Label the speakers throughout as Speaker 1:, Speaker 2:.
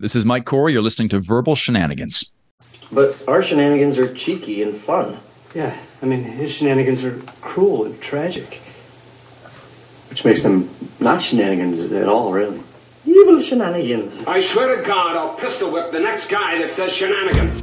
Speaker 1: This is Mike Corey. You're listening to Verbal Shenanigans.
Speaker 2: But our shenanigans are cheeky and fun.
Speaker 3: Yeah, I mean, his shenanigans are cruel and tragic.
Speaker 4: Which makes them not shenanigans at all, really.
Speaker 2: Evil shenanigans.
Speaker 5: I swear to God, I'll pistol whip the next guy that says shenanigans.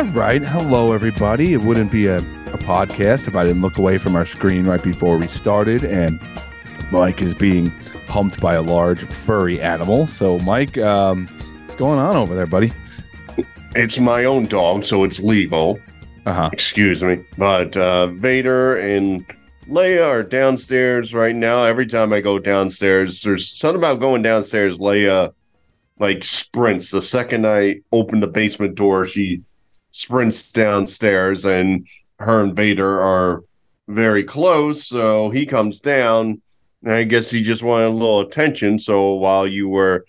Speaker 6: All right. Hello, everybody. It wouldn't be a, a podcast if I didn't look away from our screen right before we started. And Mike is being pumped by a large furry animal. So, Mike, um, what's going on over there, buddy?
Speaker 7: It's my own dog, so it's legal.
Speaker 6: Uh huh.
Speaker 7: Excuse me. But uh, Vader and Leia are downstairs right now. Every time I go downstairs, there's something about going downstairs. Leia like sprints. The second I open the basement door, she sprints downstairs, and her and Vader are very close. So he comes down. And I guess he just wanted a little attention. So while you were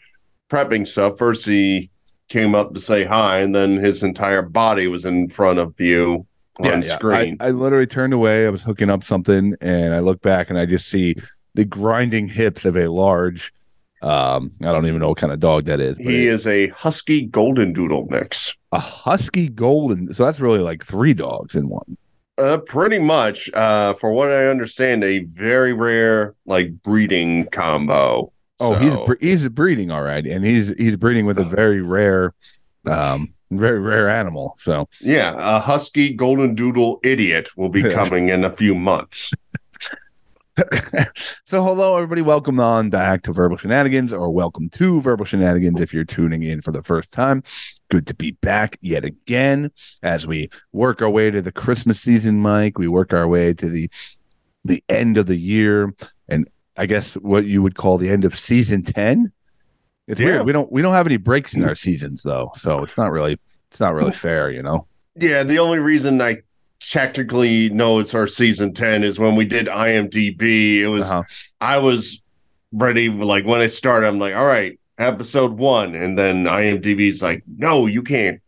Speaker 7: prepping stuff, first he came up to say hi, and then his entire body was in front of you on screen.
Speaker 6: I, I literally turned away. I was hooking up something, and I look back, and I just see the grinding hips of a large. Um, I don't even know what kind of dog that is.
Speaker 7: he
Speaker 6: it-
Speaker 7: is a husky golden doodle mix.
Speaker 6: a husky golden. So that's really like three dogs in one.
Speaker 7: Uh, pretty much. Uh, for what I understand, a very rare like breeding combo.
Speaker 6: Oh, he's
Speaker 7: So-
Speaker 6: bre- he's breeding all right, and he's he's breeding with a very rare, um, very rare animal. So
Speaker 7: yeah, a husky golden doodle idiot will be coming in a few months.
Speaker 6: So hello everybody. Welcome on back to verbal shenanigans or welcome to verbal shenanigans if you're tuning in for the first time. Good to be back yet again as we work our way to the christmas season mike. We work our way to the the end of the year and i guess what you would call the end of season 10 it's
Speaker 7: Yeah.
Speaker 6: weird we don't we don't have any breaks in our seasons though so it's not really it's not really fair you know?
Speaker 7: Yeah, the only reason I technically know it's our season 10 is when we did IMDb. It was
Speaker 6: Uh-huh.
Speaker 7: I was ready like when I started, I'm like, all right, episode one. And then IMDb's like, no, you can't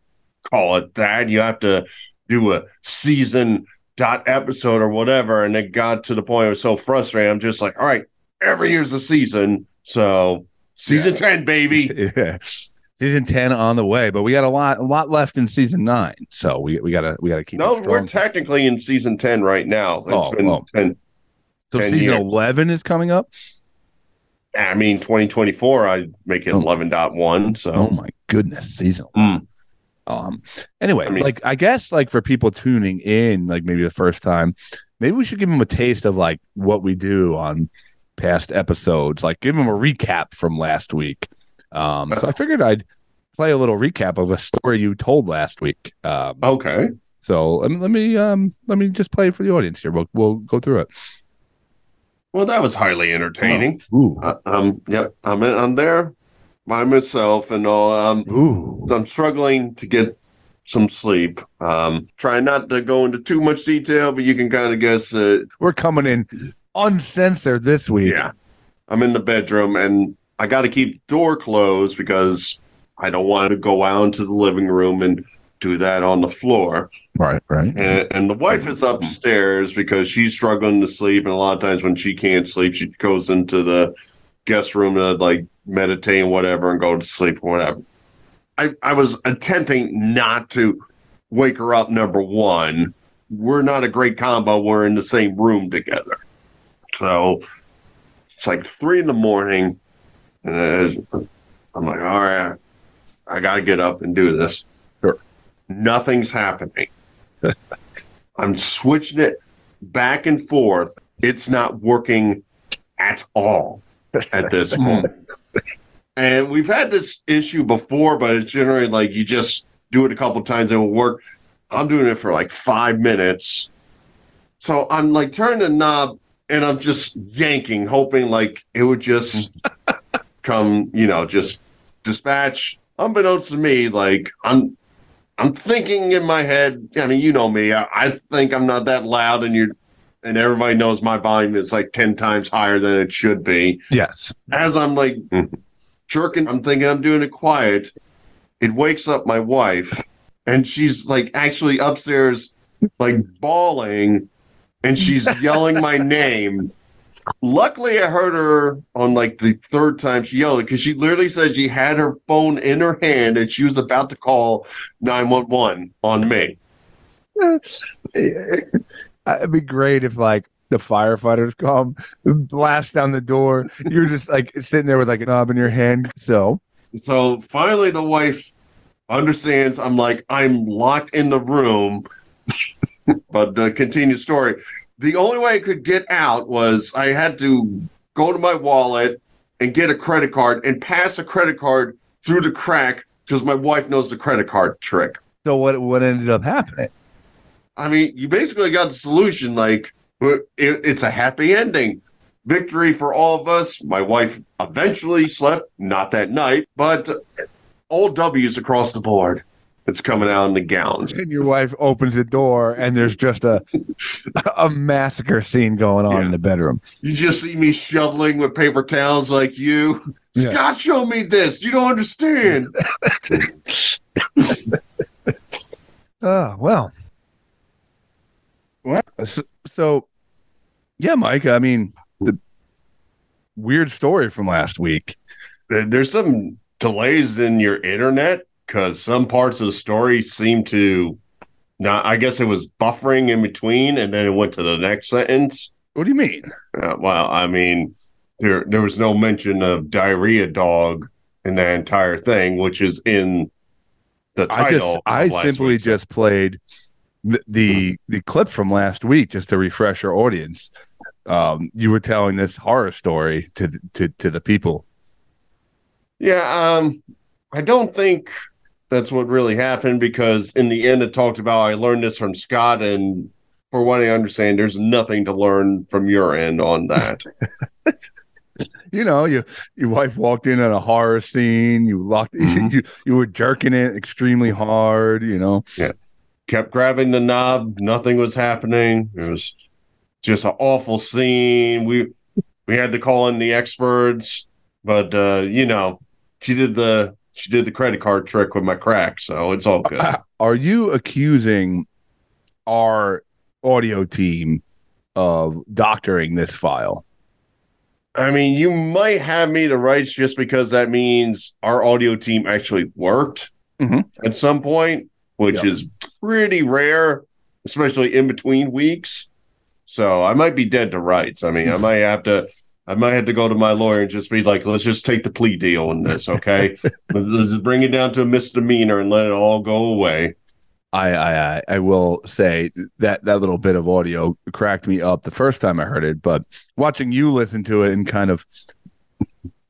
Speaker 7: call it that. You have to do a season dot episode or whatever. And it got to the point I was so frustrated. I'm just like, all right, every year's a season. So season 10, baby.
Speaker 6: yeah. Season 10 on the way, but we got a lot a lot left in season 9. So we we got to we got to keep
Speaker 7: No, we're technically in season 10 right now. It's
Speaker 6: Oh,
Speaker 7: been
Speaker 6: well.
Speaker 7: 10.
Speaker 6: so
Speaker 7: 10
Speaker 6: season
Speaker 7: years.
Speaker 6: 11 is coming up.
Speaker 7: I mean, 2024, I'd make it
Speaker 6: Oh.
Speaker 7: 11.1. So,
Speaker 6: Oh my goodness, season.
Speaker 7: Mm.
Speaker 6: Um anyway,
Speaker 7: I mean-
Speaker 6: like I guess like for people tuning in like maybe the first time, maybe we should give them a taste of like what we do on past episodes, like give them a recap from last week. Um so I figured I'd play a little recap of a story you told last week. Um
Speaker 7: okay.
Speaker 6: so let me let me um let me just play for the audience here. We'll we'll go through it.
Speaker 7: Well, that was highly entertaining.
Speaker 6: Ooh.
Speaker 7: Uh, um, yep, I'm in, I'm there by myself, and all. Um,
Speaker 6: Ooh.
Speaker 7: I'm struggling to get some sleep. Um, trying not to go into too much detail, but you can kind of guess. Uh,
Speaker 6: We're coming in uncensored this week.
Speaker 7: yeah, I'm in the bedroom, and I got to keep the door closed because I don't want to go out into the living room and do that on the floor.
Speaker 6: Right, right.
Speaker 7: And, and the wife is mm-hmm. upstairs because she's struggling to sleep. And a lot of times when she can't sleep, she goes into the guest room to like meditate and whatever and go to sleep or whatever. I, I was attempting not to wake her up, number one. We're not a great combo. We're in the same room together. So it's like three in the morning. And uh, I'm like, all right, I got to get up and do this.
Speaker 6: Sure.
Speaker 7: Nothing's happening. I'm switching it back and forth. It's not working at all at this moment. And we've had this issue before, but it's generally like you just do it a couple times, and it will work. I'm doing it for like five minutes. So I'm like turning the knob and I'm just yanking, hoping like it would just come, you know, just dispatch. Unbeknownst to me, like I'm I'm thinking in my head. I mean, you know me. I, I think I'm not that loud, and you're, and everybody knows my volume is like ten times higher than it should be.
Speaker 6: Yes.
Speaker 7: As I'm like mm-hmm. jerking, I'm thinking I'm doing it quiet. It wakes up my wife, and she's like actually upstairs, like bawling, and she's yelling my name. Luckily, I heard her on like the third time she yelled because she literally said she had her phone in her hand and she was about to call 911 on me.
Speaker 6: It'd be great if like the firefighters come, blast down the door. You're just like sitting there with like a knob in your hand. So
Speaker 7: So finally, the wife understands. I'm like, I'm locked in the room. but uh, continue story. The only way I could get out was I had to go to my wallet and get a credit card and pass a credit card through the crack because my wife knows the credit card trick.
Speaker 6: so what what ended up happening?
Speaker 7: I mean, you basically got the solution. Like, it, it's a happy ending. Victory for all of us. My wife eventually slept, not that night, but all W's across the board. It's coming out in the gowns.
Speaker 6: And your wife opens the door and there's just a a massacre scene going on
Speaker 7: Yeah.
Speaker 6: in the bedroom.
Speaker 7: You just see me shoveling with paper towels like you.
Speaker 6: Yeah.
Speaker 7: Scott showed me this. You don't understand.
Speaker 6: Oh well. Well, so, so yeah, Mike. I mean, the weird story from last week.
Speaker 7: There's some delays in your internet because some parts of the story seem to not. I guess it was buffering in between, and then it went to the next sentence.
Speaker 6: What do you mean?
Speaker 7: Uh, well, I mean, there there was no mention of diarrhea dog in that entire thing, which is in the
Speaker 6: I
Speaker 7: title.
Speaker 6: just I simply
Speaker 7: week.
Speaker 6: just played the, the the clip from last week just to refresh our audience. Um, you were telling this horror story to the- to to the people.
Speaker 7: Yeah, um, I don't think that's what really happened because in the end, it talked about I learned this from Scott, and for what I understand, there's nothing to learn from your end on that.
Speaker 6: You know, you your wife walked in on a horror scene. You locked.
Speaker 7: Mhm.
Speaker 6: You you were jerking it extremely hard. You know. Yeah.
Speaker 7: Kept grabbing the knob, nothing was happening. It was just an awful scene. We we had to call in the experts, but uh, you know, she did the she did the credit card trick with my crack, so it's all good.
Speaker 6: Are you accusing our audio team of doctoring this file?
Speaker 7: I mean, you might have me to rights just because that means our audio team actually worked
Speaker 6: Mhm.
Speaker 7: at some point, which
Speaker 6: Yeah.
Speaker 7: is pretty rare, especially in between weeks. So I might be dead to rights. I mean, I might have to. I might have to go to my lawyer and just be like, "Let's just take the plea deal in this, okay? let's, let's just bring it down to a misdemeanor and let it all go away."
Speaker 6: I, I I- I will say that that little bit of audio cracked me up the first time I heard it, but watching you listen to it and kind of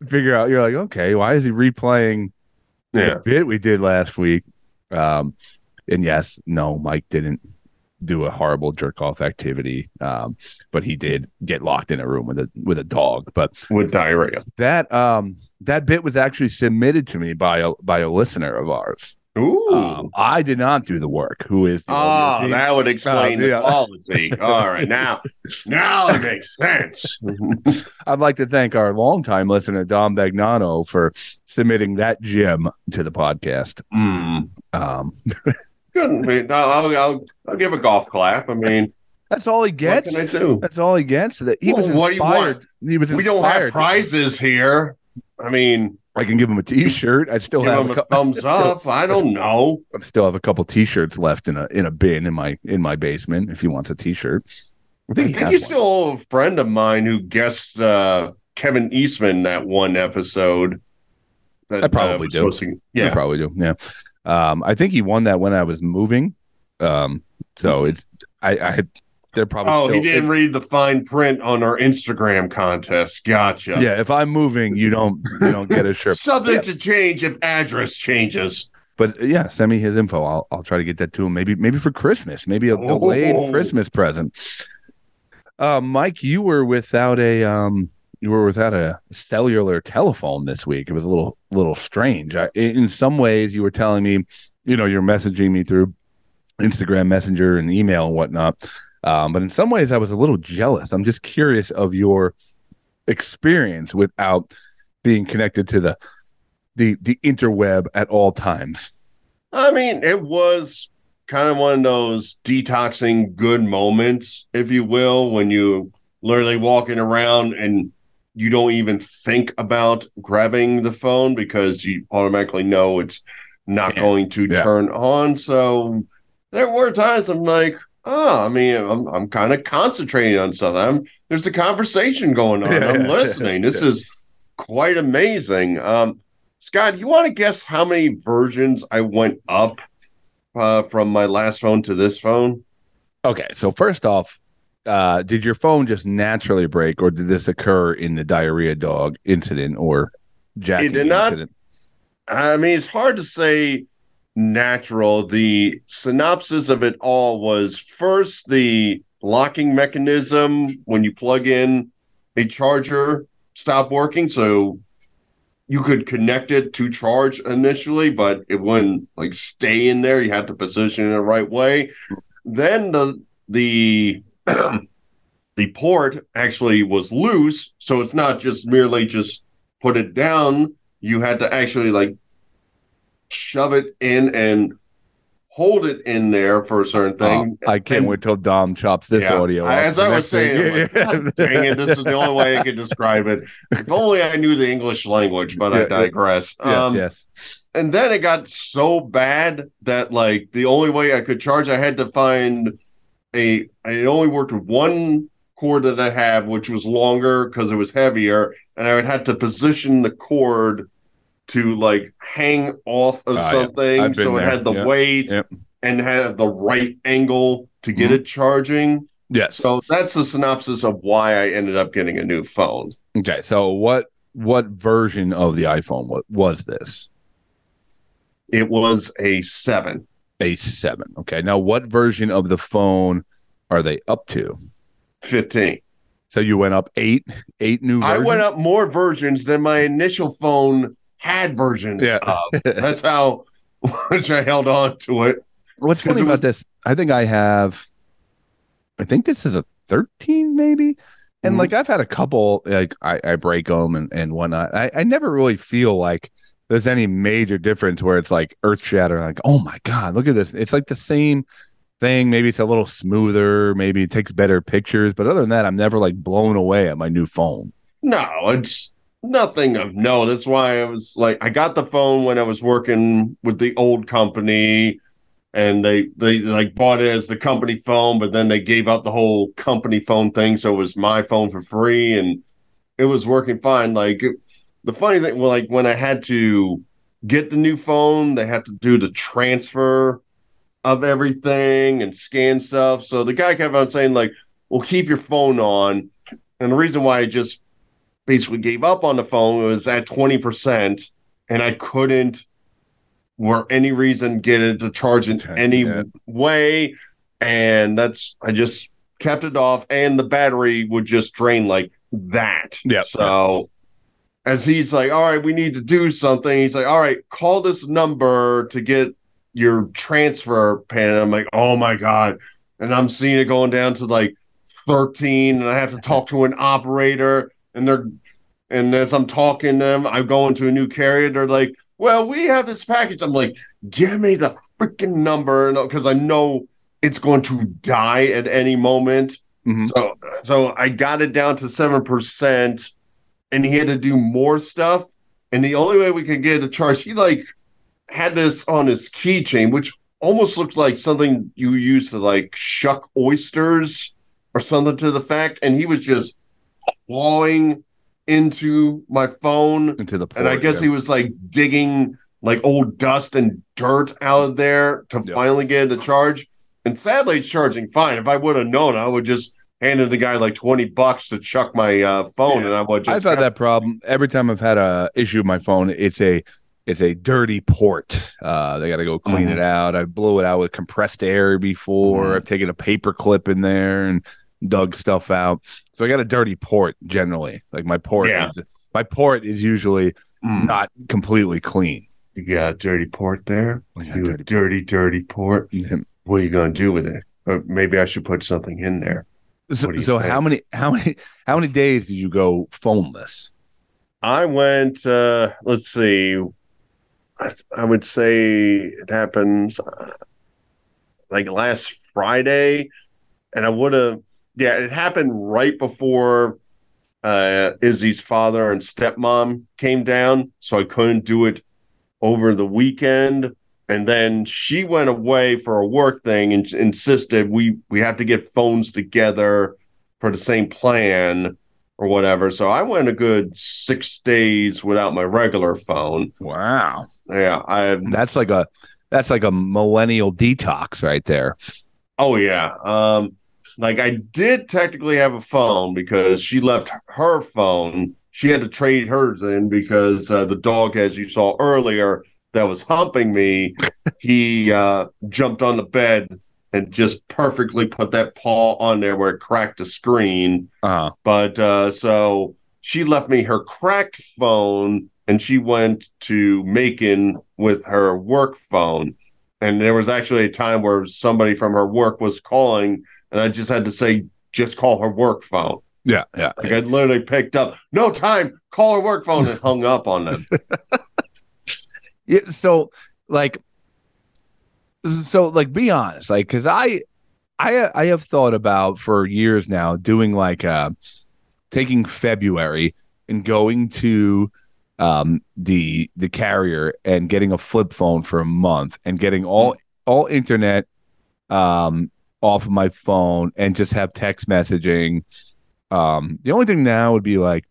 Speaker 6: figure out, you're like, okay, why is he replaying
Speaker 7: Yeah,
Speaker 6: the bit we did last week? Um, and yes, no, Mike didn't do a horrible jerk off activity, um, but he did get locked in a room with a with a dog. But
Speaker 7: with diarrhea.
Speaker 6: that um that bit was actually submitted to me by a by a listener of ours.
Speaker 7: Ooh.
Speaker 6: Um, I did not do the work. Who is the
Speaker 7: Oh, that would explain
Speaker 6: Uh, yeah.
Speaker 7: the quality. All right, now, now it makes sense.
Speaker 6: I'd like to thank our longtime listener Dom Bagnano for submitting that gem to the podcast.
Speaker 7: Mm.
Speaker 6: Um,
Speaker 7: Good. I mean, I'll, I'll, I'll give a golf clap. I mean,
Speaker 6: that's all he
Speaker 7: what
Speaker 6: gets.
Speaker 7: can I do?
Speaker 6: That's all he gets. That he was
Speaker 7: Well, what you
Speaker 6: inspired. He was
Speaker 7: We don't have prizes here. I mean,
Speaker 6: I can give him a T-shirt. I still have a
Speaker 7: thumbs up. I don't know.
Speaker 6: I still have a couple T-shirts left in a in a bin in my in my basement. If he wants a T-shirt, I
Speaker 7: I
Speaker 6: think he
Speaker 7: think you
Speaker 6: one.
Speaker 7: still owe a friend of mine who guessed uh, Kevin Eastman that one episode. That,
Speaker 6: I probably
Speaker 7: was
Speaker 6: do.
Speaker 7: to-
Speaker 6: I
Speaker 7: yeah.
Speaker 6: probably do. Yeah. Um, I think he won that when I was moving. Um, so it's I, I had they're probably
Speaker 7: Oh, he didn't read the fine print on our Instagram contest. Gotcha.
Speaker 6: Yeah, if I'm moving, you don't you don't get a shirt.
Speaker 7: Subject to change if address changes.
Speaker 6: But yeah, send me his info. I'll I'll try to get that to him. Maybe maybe for Christmas. Maybe a delayed
Speaker 7: Oh.
Speaker 6: Christmas present. Uh, Mike, you were without a um you were without a cellular telephone this week. It was a little little strange. I, in some ways, you were telling me you know, you're messaging me through Instagram Messenger and email and whatnot. Um, but in some ways, I was a little jealous. I'm just curious of your experience without being connected to the the the interweb at all times.
Speaker 7: I mean, it was kind of one of those detoxing good moments, if you will, when you literally walking around and you don't even think about grabbing the phone because you automatically know it's not
Speaker 6: Yeah.
Speaker 7: going to
Speaker 6: Yeah.
Speaker 7: turn on. So there were times I'm like, oh, I mean, I'm I'm kind of concentrating on something. I'm, there's a conversation going on.
Speaker 6: Yeah,
Speaker 7: I'm listening. This is quite amazing. Um, Scott, you want to guess how many versions I went up uh, from my last phone to this phone?
Speaker 6: Okay, so first off, uh, did your phone just naturally break, or did this occur in the diarrhea dog incident or jacking
Speaker 7: did not. I mean, it's hard to say natural. The synopsis of it all was first the locking mechanism when you plug in a charger stopped working. So you could connect it to charge initially, but it wouldn't like stay in there. You had to position it the right way. Then the the the port actually was loose, so it's not just merely just put it down. You had to actually like shove it in and hold it in there for a certain thing.
Speaker 6: Oh, I can't
Speaker 7: And-
Speaker 6: wait till Dom chops this
Speaker 7: Yeah.
Speaker 6: audio.
Speaker 7: As I was
Speaker 6: thing-
Speaker 7: saying, I'm like, dang it, this is the only way I could describe it. If only I knew the English language, but
Speaker 6: Yeah,
Speaker 7: I digress.
Speaker 6: yes,
Speaker 7: Um,
Speaker 6: yes.
Speaker 7: and then it got so bad that like the only way I could charge, I had to find a. It only worked with one cord that I have, which was longer because it was heavier, and I would have to position the cord to like hang off of
Speaker 6: yeah.
Speaker 7: something,
Speaker 6: been
Speaker 7: so it
Speaker 6: there.
Speaker 7: had the weight and had the right angle to get
Speaker 6: Mhm.
Speaker 7: it charging.
Speaker 6: Yes.
Speaker 7: So that's the synopsis of why I ended up getting a new phone.
Speaker 6: okay. So what what version of the iPhone was, was this?
Speaker 7: It was a seven.
Speaker 6: A seven. Okay. Now, what version of the phone are they up to?
Speaker 7: 15.
Speaker 6: So you went up eight, eight new.
Speaker 7: I went up more versions than my initial phone had versions
Speaker 6: Yeah.
Speaker 7: of. That's how much I held on to it.
Speaker 6: What's funny
Speaker 7: it
Speaker 6: about this? I think I have. I think this is a thirteen, maybe. And
Speaker 7: Mhm.
Speaker 6: like I've had a couple, like I, I break them and and whatnot. I, I never really feel like there's any major difference where it's like earth shattering. Like, oh my god, look at this! It's like the same thing. Maybe it's a little smoother. Maybe it takes better pictures. But other than that, I'm never like blown away at my new phone.
Speaker 7: No, it's nothing of note. That's why I was like, I got the phone when I was working with the old company, and they they like bought it as the company phone, but then they gave out the whole company phone thing, so it was my phone for free, and it was working fine. Like the funny thing, well, like when I had to get the new phone, they had to do the transfer of everything and scan stuff. So the guy kept on saying like, "Well, keep your phone on," and the reason why I just basically gave up on the phone was at 20% and I couldn't for any reason get it to charge in any
Speaker 6: yeah.
Speaker 7: way and that's I just kept it off and the battery would just drain like that.
Speaker 6: Yeah.
Speaker 7: So as he's like, "All right, we need to do something." He's like, "All right, call this number to get your transfer pin." I'm like, "Oh my god." And I'm seeing it going down to like 13 and I have to talk to an operator and they're and as I'm talking to them, I'm going to a new carrier. They're like, "Well, we have this package." I'm like, "Give me the freaking number," because I know it's going to die at any moment.
Speaker 6: Mhm.
Speaker 7: So, so I got it down to seven percent, and he had to do more stuff. And the only way we could get it to charge, he like had this on his keychain, which almost looked like something you use to like shuck oysters or something to the fact. And he was just clawing into my phone.
Speaker 6: Into the
Speaker 7: And I guess
Speaker 6: yeah.
Speaker 7: he was like digging like old dust and dirt out of there to
Speaker 6: Yeah.
Speaker 7: finally get it to charge. And sadly, it's charging fine. If I would have known, I would just handed the guy like 20 bucks to chuck my uh, phone
Speaker 6: Yeah.
Speaker 7: and I would just
Speaker 6: I've had that problem every time I've had a issue with my phone. It's a it's a dirty port. Uh, they got to go clean
Speaker 7: Mhm.
Speaker 6: it out. I blew it out with compressed air before.
Speaker 7: Mhm.
Speaker 6: I've taken a paper clip in there and dug stuff out. So I got a dirty port generally. Like my port,
Speaker 7: Yeah.
Speaker 6: is, my port is usually
Speaker 7: Mm.
Speaker 6: not completely clean.
Speaker 7: You got a dirty port there? You a
Speaker 6: dirty-
Speaker 7: dirty, dirty port? What are you going to do with it? Or maybe I should put something in there.
Speaker 6: So, so how many how many how many days did you go phoneless?
Speaker 7: I went, uh, let's see, I, I would say it happens uh, like last Friday. And I would have, yeah, it happened right before uh, Izzy's father and stepmom came down. So I couldn't do it over the weekend. And then she went away for a work thing and insisted we we have to get phones together for the same plan or whatever. So I went a good six days without my regular phone.
Speaker 6: Wow,
Speaker 7: Yeah, I
Speaker 6: that's like a that's like a millennial detox right there.
Speaker 7: oh yeah. Um, like I did technically have a phone because she left her phone. She had to trade hers in because uh, the dog, as you saw earlier, that was humping me, he uh, jumped on the bed and just perfectly put that paw on there where it cracked the screen.
Speaker 6: Uh,
Speaker 7: But uh, so she left me her cracked phone and she went to Macon with her work phone. And there was actually a time where somebody from her work was calling, and I just had to say, just call her work phone.
Speaker 6: yeah, yeah.
Speaker 7: Like I literally picked up, no time, call her work phone, and hung up on them.
Speaker 6: Yeah, so like so like be honest like because i i i have thought about for years now doing like uh taking february and going to um the the carrier and getting a flip phone for a month and getting all all internet um off of my phone and just have text messaging. Um the only thing now would be like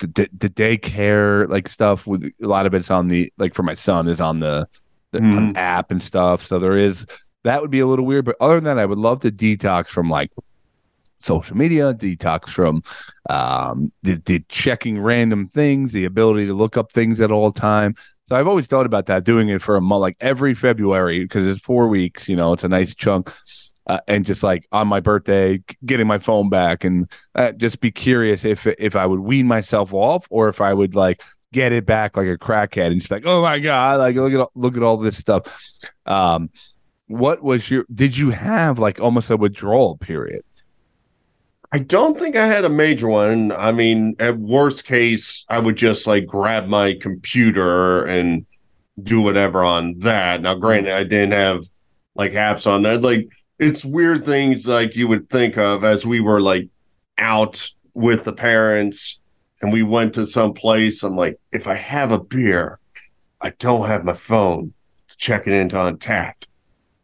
Speaker 6: the, the, daycare like stuff with a lot of it's on the like for my son is on the, the on
Speaker 7: Mhm.
Speaker 6: app and stuff. So there is that would be a little weird but other than that i would love to detox from like social media detox from um the, the checking random things the ability to look up things at all time. So i've always thought about that doing it for a month like every february because it's four weeks you know it's a nice chunk uh, and just like on my birthday getting my phone back and uh, just be curious if if I would wean myself off or if I would like get it back like a crackhead and just like oh my god like look at look at all this stuff. Um, what was your? Did you have like almost a withdrawal period?
Speaker 7: I don't think I had a major one. I mean, at worst case, I would just like grab my computer and do whatever on that. Now, granted, I didn't have like apps on that. Like, it's weird things like you would think of as we were like out with the parents and we went to some place. I'm like, if I have a beer, I don't have my phone to check it into Untappd,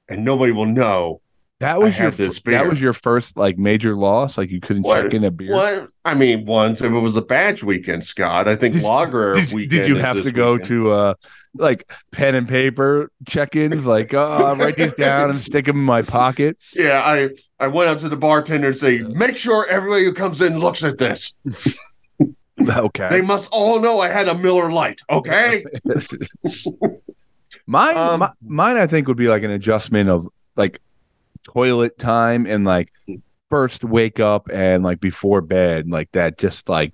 Speaker 7: and nobody will know
Speaker 6: That was
Speaker 7: I
Speaker 6: your
Speaker 7: this
Speaker 6: that was your first like major loss. Like you couldn't
Speaker 7: What?
Speaker 6: check in a beer.
Speaker 7: What? I mean, once if it was a badge weekend, Scott. I think
Speaker 6: Did-
Speaker 7: lager
Speaker 6: Did,
Speaker 7: weekend.
Speaker 6: did you have to go
Speaker 7: weekend.
Speaker 6: to uh like pen and paper check-ins? Like, oh, I'll write these down and stick them in my pocket.
Speaker 7: Yeah, I I went up to the bartender and say, make sure everybody who comes in looks at this.
Speaker 6: Okay.
Speaker 7: They must all know I had a Miller Lite. Okay.
Speaker 6: Mine,
Speaker 7: Um,
Speaker 6: mi- mine, I think would be like an adjustment of like toilet time and like first wake up and like before bed, like that, just like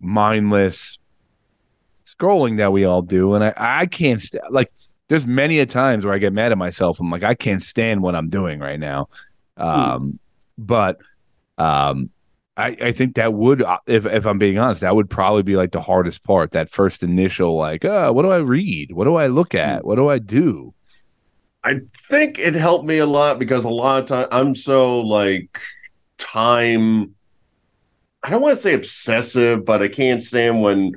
Speaker 6: mindless scrolling that we all do. And I, I can't st- like. There's many a times where I get mad at myself. I'm like, I can't stand what I'm doing right now. Um, but um, I, I think that would, uh, if if I'm being honest, that would probably be like the hardest part. That first initial, like, uh, what do I read? What do I look at? What do I do?
Speaker 7: I think it helped me a lot because a lot of time I'm so like time. I don't want to say obsessive, but I can't stand when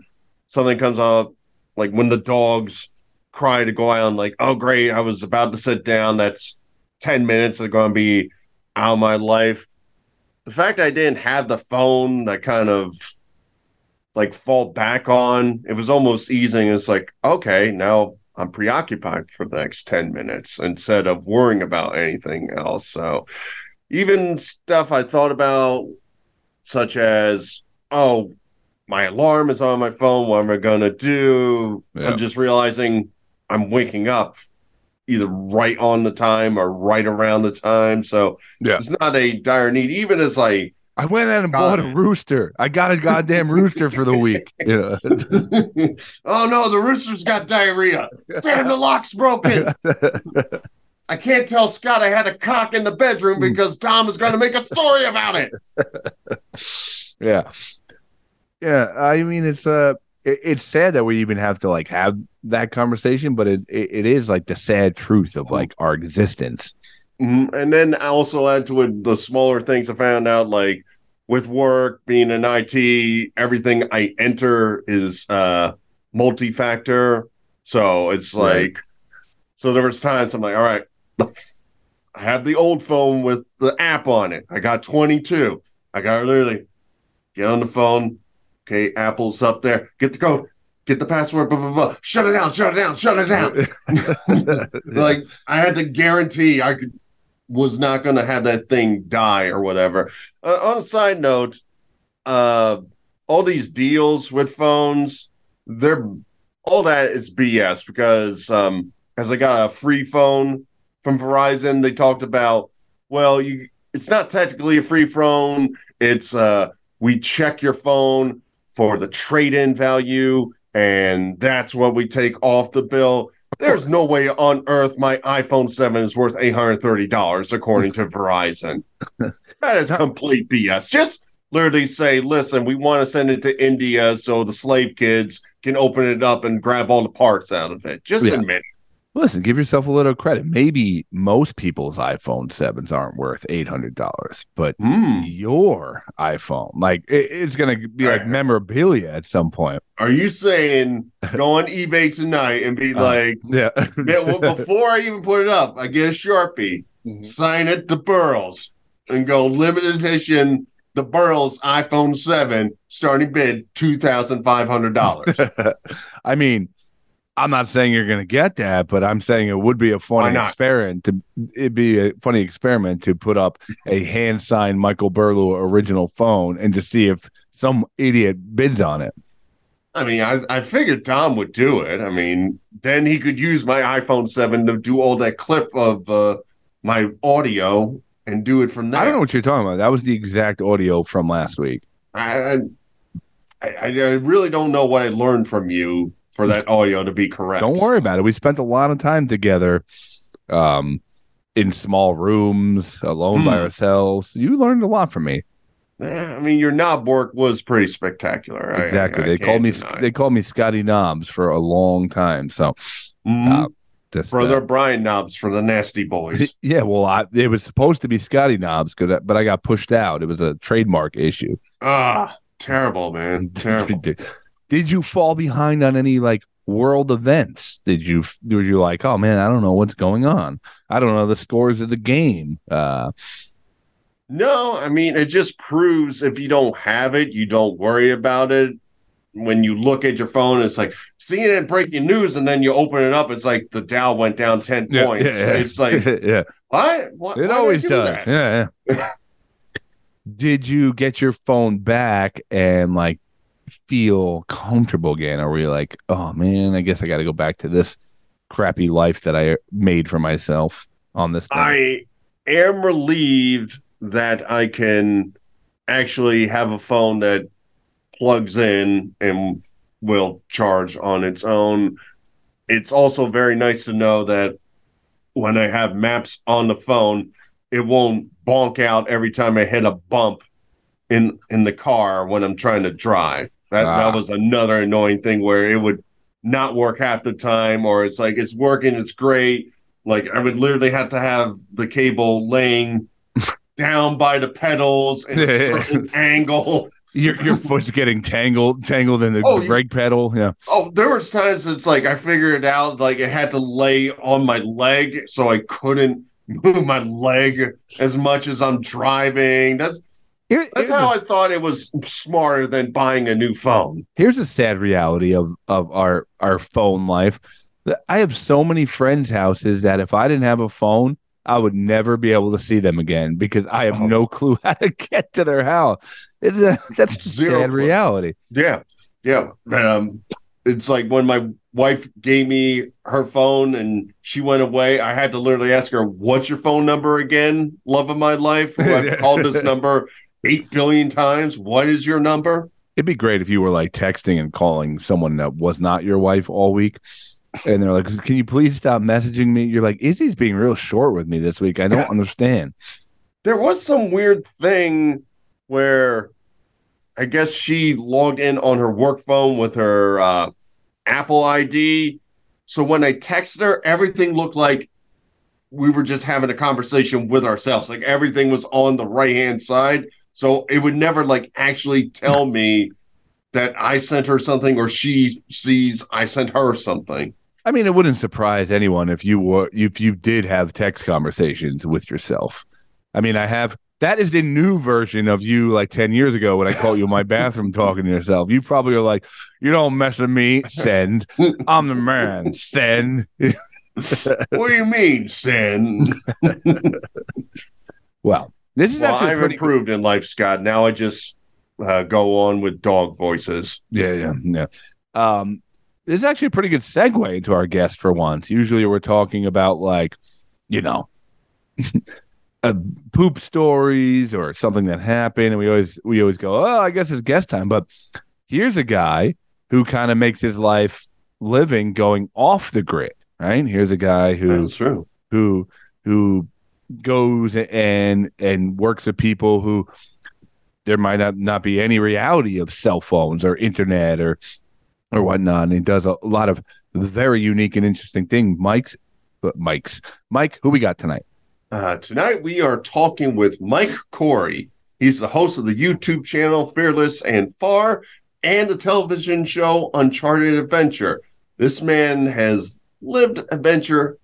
Speaker 7: something comes up, like when the dogs cry to go out. I'm like, oh great, I was about to sit down. That's ten minutes. They're going to be out of my life. The fact I didn't have the phone that kind of like fall back on, it was almost easing. It's like, okay, now I'm preoccupied for the next 10 minutes instead of worrying about anything else. So even stuff I thought about, such as, oh, my alarm is on my phone. What am I going to do?
Speaker 6: Yeah.
Speaker 7: I'm just realizing I'm waking up either right on the time or right around the time. So
Speaker 6: Yeah.
Speaker 7: it's not a dire need. Even as I,
Speaker 6: I went out and bought a uh, rooster. I got a goddamn rooster for the week. Yeah.
Speaker 7: oh no, the rooster's got diarrhea. Damn, the lock's broken. I can't tell Scott I had a cock in the bedroom hmm. because Tom is going to make a story about it.
Speaker 6: yeah. Yeah. I mean, it's uh, it, it's sad that we even have to like have that conversation, but it, it, it is like the sad truth of like our existence.
Speaker 7: Mhm. And then I also add to it the smaller things I found out, like with work, being in IT, everything I enter is uh multi-factor. So it's
Speaker 6: Right.
Speaker 7: like so there was times I'm like, all right, I have the old phone with the app on it. I got 22. I got literally get on the phone. Okay, Apple's up there. Get the code. Get the password. Blah blah blah. Shut it down. Shut it down. Shut it down. like I had to guarantee I could was not going to have that thing die or whatever. Uh, on a side note, uh, all these deals with phones, they're all that is BS because um, as I got a free phone from Verizon, they talked about well, you it's not technically a free phone. It's uh, we check your phone for the trade-in value, and that's what we take off the bill. There's no way on earth my iPhone 7 is worth $830, according to Verizon. That is complete BS. Just literally say, listen, we want to send it to India so the slave kids can open it up and grab all the parts out of it. Just
Speaker 6: Yeah.
Speaker 7: admit.
Speaker 6: Listen, give yourself a little credit. Maybe most people's iPhone 7s aren't worth $800, but
Speaker 7: Hmm.
Speaker 6: your iPhone, like it, it's going to be like memorabilia at some point.
Speaker 7: Are you saying go on eBay tonight and be
Speaker 6: Uh,
Speaker 7: like,
Speaker 6: Yeah.
Speaker 7: Yeah, well, before I even put it up, I get a Sharpie, sign it to Burls, and go limited edition, the Burls iPhone 7, starting bid $2,500.
Speaker 6: I mean, I'm not saying you're going to get that, but I'm saying it would be a funny experiment to it'd be a funny experiment to put up a hand signed Michael Burlew original phone and to see if some idiot bids on it.
Speaker 7: I mean, I, I figured Tom would do it. I mean, then he could use my iPhone 7 to do all that clip of uh, my audio and do it from there.
Speaker 6: I don't know what you're talking about. That was the exact audio from last week.
Speaker 7: I, I, I I really don't know what I learned from you for that audio to be correct.
Speaker 6: Don't worry about it. We spent a lot of time together um in small rooms, alone by
Speaker 7: Hmm.
Speaker 6: ourselves. You learned a lot from me.
Speaker 7: Eh, I mean, your knob work was pretty spectacular. I-
Speaker 6: exactly.
Speaker 7: I
Speaker 6: they called me
Speaker 7: deny.
Speaker 6: they called me Scotty Knobs for a long time. So
Speaker 7: Mhm.
Speaker 6: uh, just,
Speaker 7: Brother
Speaker 6: uh,
Speaker 7: Brian Knobbs for the Nasty Boys.
Speaker 6: yeah, well, I, it was supposed to be Scotty Knobs, 'cause I- but I got pushed out. It was a trademark issue.
Speaker 7: ah, terrible, man. Terrible.
Speaker 6: Did, you fall behind on any like world events? Did you were you like, oh man, I don't know what's going on. I don't know the scores of the game. Uh,
Speaker 7: No, I mean, it just proves if you don't have it, you don't worry about it. When you look at your phone, it's like CNN breaking news, and then you open it up, it's like the Dow went down 10
Speaker 6: yeah,
Speaker 7: points.
Speaker 6: yeah, yeah.
Speaker 7: It's like,
Speaker 6: yeah,
Speaker 7: what? what
Speaker 6: it
Speaker 7: why
Speaker 6: always
Speaker 7: do
Speaker 6: does.
Speaker 7: that?
Speaker 6: Yeah, yeah. Did you get your phone back and like feel comfortable again, or were you like, oh man, I guess I got to go back to this crappy life that I made for myself on this? thing?
Speaker 7: I am relieved that I can actually have a phone that plugs in and will charge on its own. It's also very nice to know that when I have maps on the phone, it won't bonk out every time I hit a bump in in the car when I'm trying to drive. That
Speaker 6: Ah.
Speaker 7: that was another annoying thing where it would not work half the time, or it's like it's working, it's great. Like I would literally have to have the cable laying down by the pedals in a certain angle.
Speaker 6: your your foot's getting tangled tangled in the
Speaker 7: Oh,
Speaker 6: brake pedal. Yeah.
Speaker 7: Oh, there were times it's like I figured it out, like it had to lay on my leg, so I couldn't move my leg as much as I'm driving. That's
Speaker 6: Here-
Speaker 7: that's how
Speaker 6: a-
Speaker 7: I thought it was smarter than buying a new phone.
Speaker 6: here's a sad reality of of our our phone life. I have so many friends' houses that if I didn't have a phone, I would never be able to see them again because I have
Speaker 7: Oh.
Speaker 6: no clue how to get to their house. It's a, that's a
Speaker 7: Zero
Speaker 6: sad
Speaker 7: clue.
Speaker 6: reality.
Speaker 7: Yeah, yeah. Um, it's like when my wife gave me her phone and she went away. I had to literally ask her, "What's your phone number again, love of my life?" I called this number eight billion times, what is your number?
Speaker 6: It'd be great if you were like texting and calling someone that was not your wife all week. And they're like, Can you please stop messaging me? You're like, Izzy's being real short with me this week. I don't understand.
Speaker 7: There was some weird thing where I guess she logged in on her work phone with her uh, Apple ID. So when I texted her, everything looked like we were just having a conversation with ourselves. Like everything was on the right hand side. So it would never like actually tell me that I sent her something or she sees I sent her something.
Speaker 6: I mean, it wouldn't surprise anyone if you were if you did have text conversations with yourself. I mean, I have that is the new version of you like 10 years ago when I caught you in my bathroom talking to yourself. You probably are like, you don't mess with me, send. I'm the man, send.
Speaker 7: what do you mean, send?
Speaker 6: well, this is
Speaker 7: well,
Speaker 6: actually
Speaker 7: I've improved in life, Scott. Now I just uh, go on with dog voices.
Speaker 6: Yeah, yeah, yeah. Um, this is actually a pretty good segue into our guest for once. Usually we're talking about like, you know, uh, poop stories or something that happened, and we always we always go, oh, I guess it's guest time. But here's a guy who kind of makes his life living going off the grid. Right? Here's a guy who
Speaker 7: That's true.
Speaker 6: who who goes and and works with people who there might not, not be any reality of cell phones or internet or or whatnot. And he does a lot of very unique and interesting things. Mike's but Mike's Mike, who we got tonight?
Speaker 7: Uh, tonight we are talking with Mike Corey. He's the host of the YouTube channel Fearless and Far and the television show Uncharted Adventure. This man has lived adventure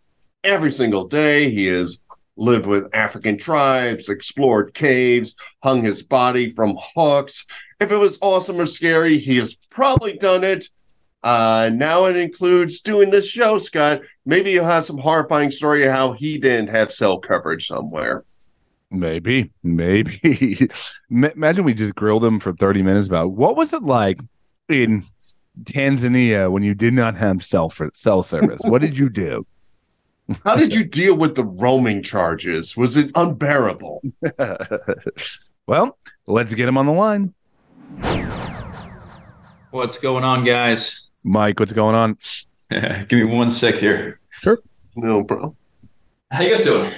Speaker 7: every single day. He has lived with African tribes, explored caves, hung his body from hooks. If it was awesome or scary, he has probably done it. Uh, now it includes doing this show, Scott. Maybe you'll have some horrifying story of how he didn't have cell coverage somewhere.
Speaker 6: Maybe, maybe. Ma- Imagine we just grilled him for 30 minutes about what was it like in Tanzania when you did not have cell for cell service? what did you do?
Speaker 7: How did you deal with the roaming charges? Was it unbearable?
Speaker 6: well, let's get him on the line.
Speaker 1: What's going on, guys?
Speaker 6: Mike, what's going on?
Speaker 1: Give me one sec here. Sure.
Speaker 7: No, bro.
Speaker 1: How you guys doing?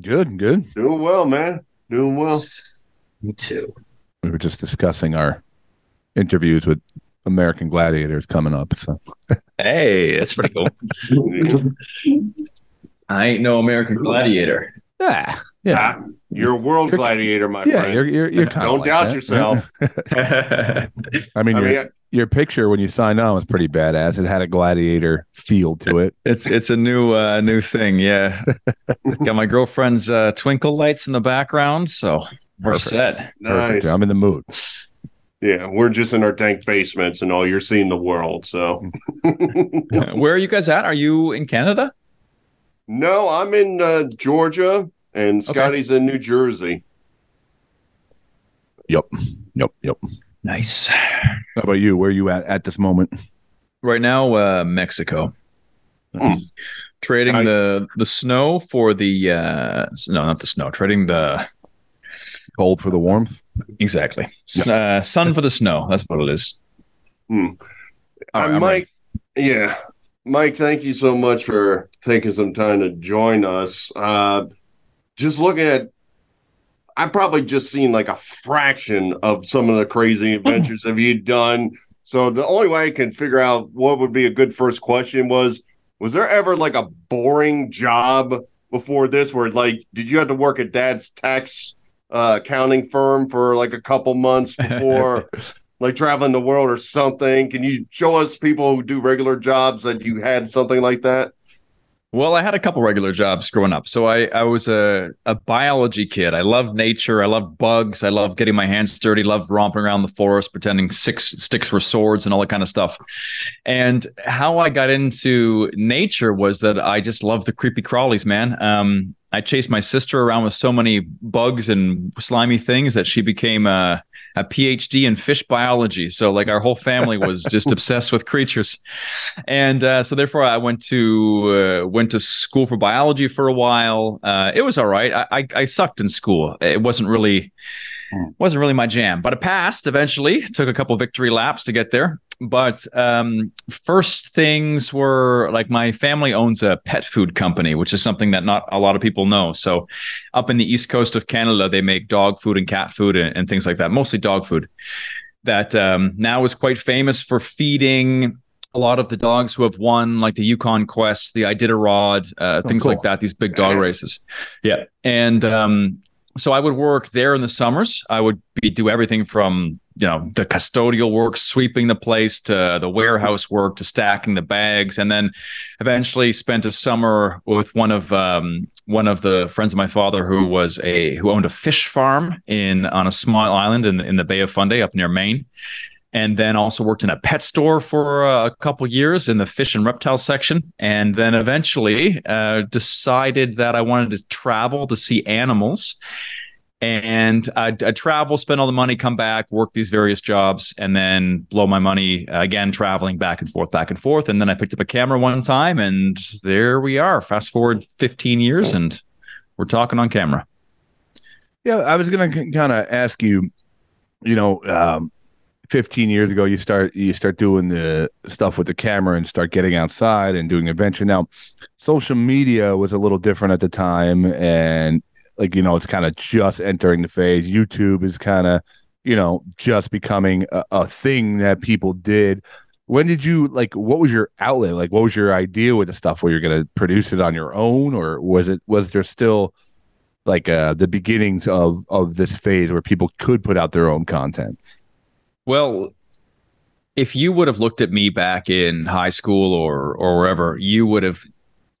Speaker 6: Good, good.
Speaker 7: Doing well, man. Doing well.
Speaker 1: Me too.
Speaker 6: We were just discussing our interviews with American Gladiators coming up. So
Speaker 1: Hey, that's pretty cool. I ain't no American gladiator.
Speaker 6: yeah, yeah,
Speaker 7: Ah, you're a world
Speaker 6: You're-
Speaker 7: gladiator, my
Speaker 6: yeah.
Speaker 7: friend.
Speaker 6: You're you're, you're
Speaker 7: Don't doubt yourself.
Speaker 6: I mean,
Speaker 7: I
Speaker 6: your,
Speaker 7: mean,
Speaker 6: your picture when you signed on was pretty badass. It had a gladiator feel to it.
Speaker 1: it's it's a new uh new thing, yeah. Got my girlfriend's uh twinkle lights in the background, so we're
Speaker 6: Perfect.
Speaker 1: set.
Speaker 6: Perfect. I'm in the mood.
Speaker 7: Yeah, we're just in our dank basements and all. You're seeing the world. So,
Speaker 1: Where are you guys at? Are you in Canada?
Speaker 7: no, I'm in uh, Georgia and Scotty's in New Jersey.
Speaker 6: Yep, yep, yep.
Speaker 1: Nice.
Speaker 6: How about you? Where are you at at this moment?
Speaker 1: Right now, uh Mexico. Trading
Speaker 7: I-
Speaker 1: the the snow for the uh no, not the snow, trading the
Speaker 6: Cold for the warmth.
Speaker 1: exactly. S- Uh, sun for the snow. That's what it is. All right, I'm
Speaker 7: Mike, yeah, Mike, thank you so much for taking some time to join us. Uh, just looking at, I've probably just seen like a fraction of some of the crazy adventures that you've done. So the only way I can figure out what would be a good first question was, was there ever like a boring job before this where like, did you have to work at dad's tax uh, accounting firm for like a couple months before like traveling the world or something? Can you show us people who do regular jobs that you had something like that?
Speaker 1: Well, I had a couple regular jobs growing up. So I, I was a, a biology kid. I love nature. I love bugs. I love getting my hands dirty. Love romping around the forest, pretending six sticks were swords and all that kind of stuff. And how I got into nature was that I just love the creepy crawlies, man. Um, I chased my sister around with so many bugs and slimy things that she became a, a PhD in fish biology. So like our whole family was just obsessed with creatures, and uh, so therefore I went to uh, went to school for biology for a while. Uh, it was all right. I, I I sucked in school. It wasn't really wasn't really my jam, but it passed eventually. Took a couple victory laps to get there. But um, first things were like my family owns a pet food company, which is something that not a lot of people know. So, up in the east coast of Canada, they make dog food and cat food and, and things like that, mostly dog food. That um, now is quite famous for feeding a lot of the dogs who have won, like the Yukon Quest, the Iditarod, uh,
Speaker 6: Oh,
Speaker 1: things
Speaker 6: cool.
Speaker 1: like that. These big dog races. Yeah, and um, so I would work there in the summers. I would be do everything from you know the custodial work, sweeping the place, to the warehouse work, to stacking the bags, and then eventually spent a summer with one of um, one of the friends of my father who was a who owned a fish farm in on a small island in in the Bay of Fundy up near Maine. And then also worked in a pet store for uh, a couple years in the fish and reptile section. And then eventually uh, decided that I wanted to travel to see animals and I'd, I'd travel, spend all the money, come back, work these various jobs, and then blow my money uh, again, traveling back and forth, back and forth. And then I picked up a camera one time, and there we are. Fast forward 15 years, and we're talking on camera.
Speaker 6: Yeah, I was gonna kind of ask you. You know, um, 15 years ago, you start you start doing the stuff with the camera and start getting outside and doing adventure. Now, social media was a little different at the time, and like you know, it's kind of just entering the phase. YouTube is kind of you know just becoming a, a thing that people did. When did you like? What was your outlet? Like, what was your idea with the stuff? Where you're gonna produce it on your own, or was it was there still like uh the beginnings of of this phase where people could put out their own content
Speaker 1: Well, if you would have looked at me back in high school or or wherever, you would have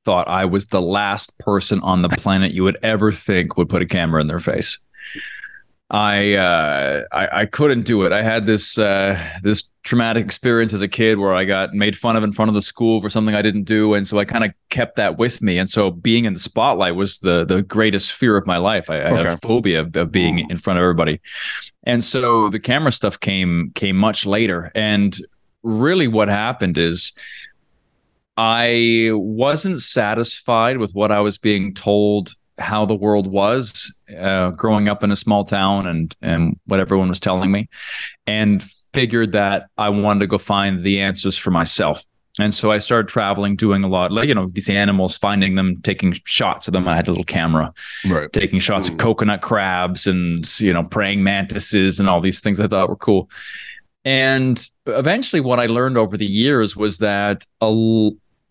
Speaker 1: thought I was the last person on the planet you would ever think would put a camera in their face. I uh, I, I couldn't do it. I had this uh, this traumatic experience as a kid where I got made fun of in front of the school for something I didn't do, and so I kind of kept that with me. And so being in the spotlight was the the greatest fear of my life. I, I had a phobia of, of being in front of everybody, and so the camera stuff came came much later. And really, what happened is. I wasn't satisfied with what I was being told how the world was uh, growing up in a small town and and what everyone was telling me, and figured that I wanted to go find the answers for myself. And so I started traveling, doing a lot, like you know, these animals, finding them, taking shots of them. I had a little camera,
Speaker 6: right
Speaker 1: taking shots of coconut crabs and you know praying mantises and all these things I thought were cool. And eventually, what I learned over the years was that a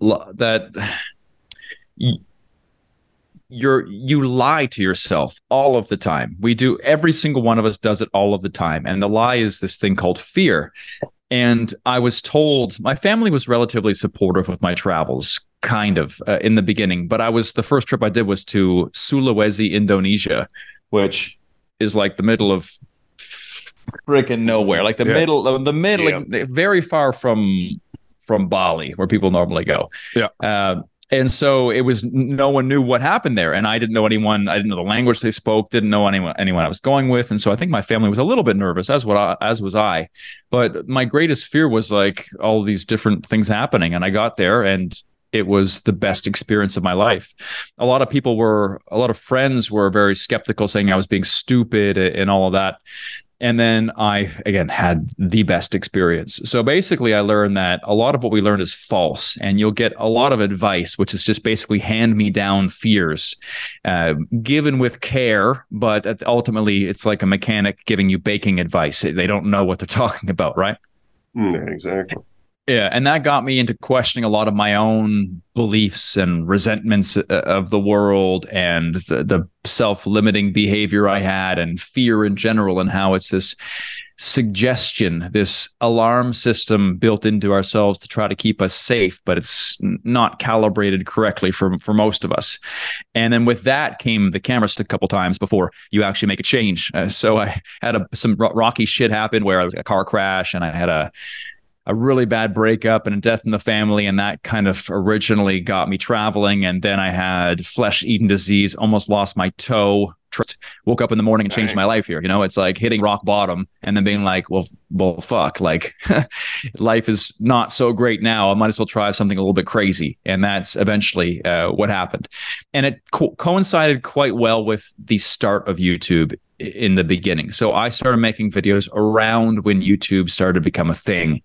Speaker 1: that you're you lie to yourself all of the time. We do every single one of us does it all of the time, and the lie is this thing called fear. And I was told my family was relatively supportive of my travels, kind of uh, in the beginning. But I was the first trip I did was to Sulawesi, Indonesia, which is like the middle of freaking nowhere, like the
Speaker 6: Yeah.
Speaker 1: middle of the middle, like, very far from from Bali, where people normally go.
Speaker 6: Yeah.
Speaker 1: Uh, and so it was no one knew what happened there, and I didn't know anyone. I didn't know the language they spoke. Didn't know anyone anyone I was going with, and so I think my family was a little bit nervous, as what I, as was I. But my greatest fear was like all these different things happening, and I got there, and it was the best experience of my life. A lot of people were, a lot of friends were very skeptical, saying I was being stupid and all of that. And then I, again, had the best experience. So basically, I learned that a lot of what we learned is false. And you'll get a lot of advice, which is just basically hand me down fears, uh, given with care. But ultimately, it's like a mechanic giving you baking advice. They don't know what they're talking about, right?
Speaker 7: Yeah, exactly.
Speaker 1: Yeah, and that got me into questioning a lot of my own beliefs and resentments uh, of the world and the, the self-limiting behavior I had and fear in general and how it's this suggestion, this alarm system built into ourselves to try to keep us safe, but it's not calibrated correctly for for most of us. And then with that came the camera stick a couple times before you actually make a change. Uh, so I had a, some rocky shit happen where I was a car crash and I had a a really bad breakup and a death in the family and that kind of originally got me traveling and then i had flesh eating disease almost lost my toe woke up in the morning and changed my life here you know? It's like hitting rock bottom and then being like well well fuck like life is not so great now. I might as well try something a little bit crazy. And that's eventually uh, what happened. And it co- coincided quite well with the start of youtube in the beginning. So I started making videos around when YouTube started to become a thing.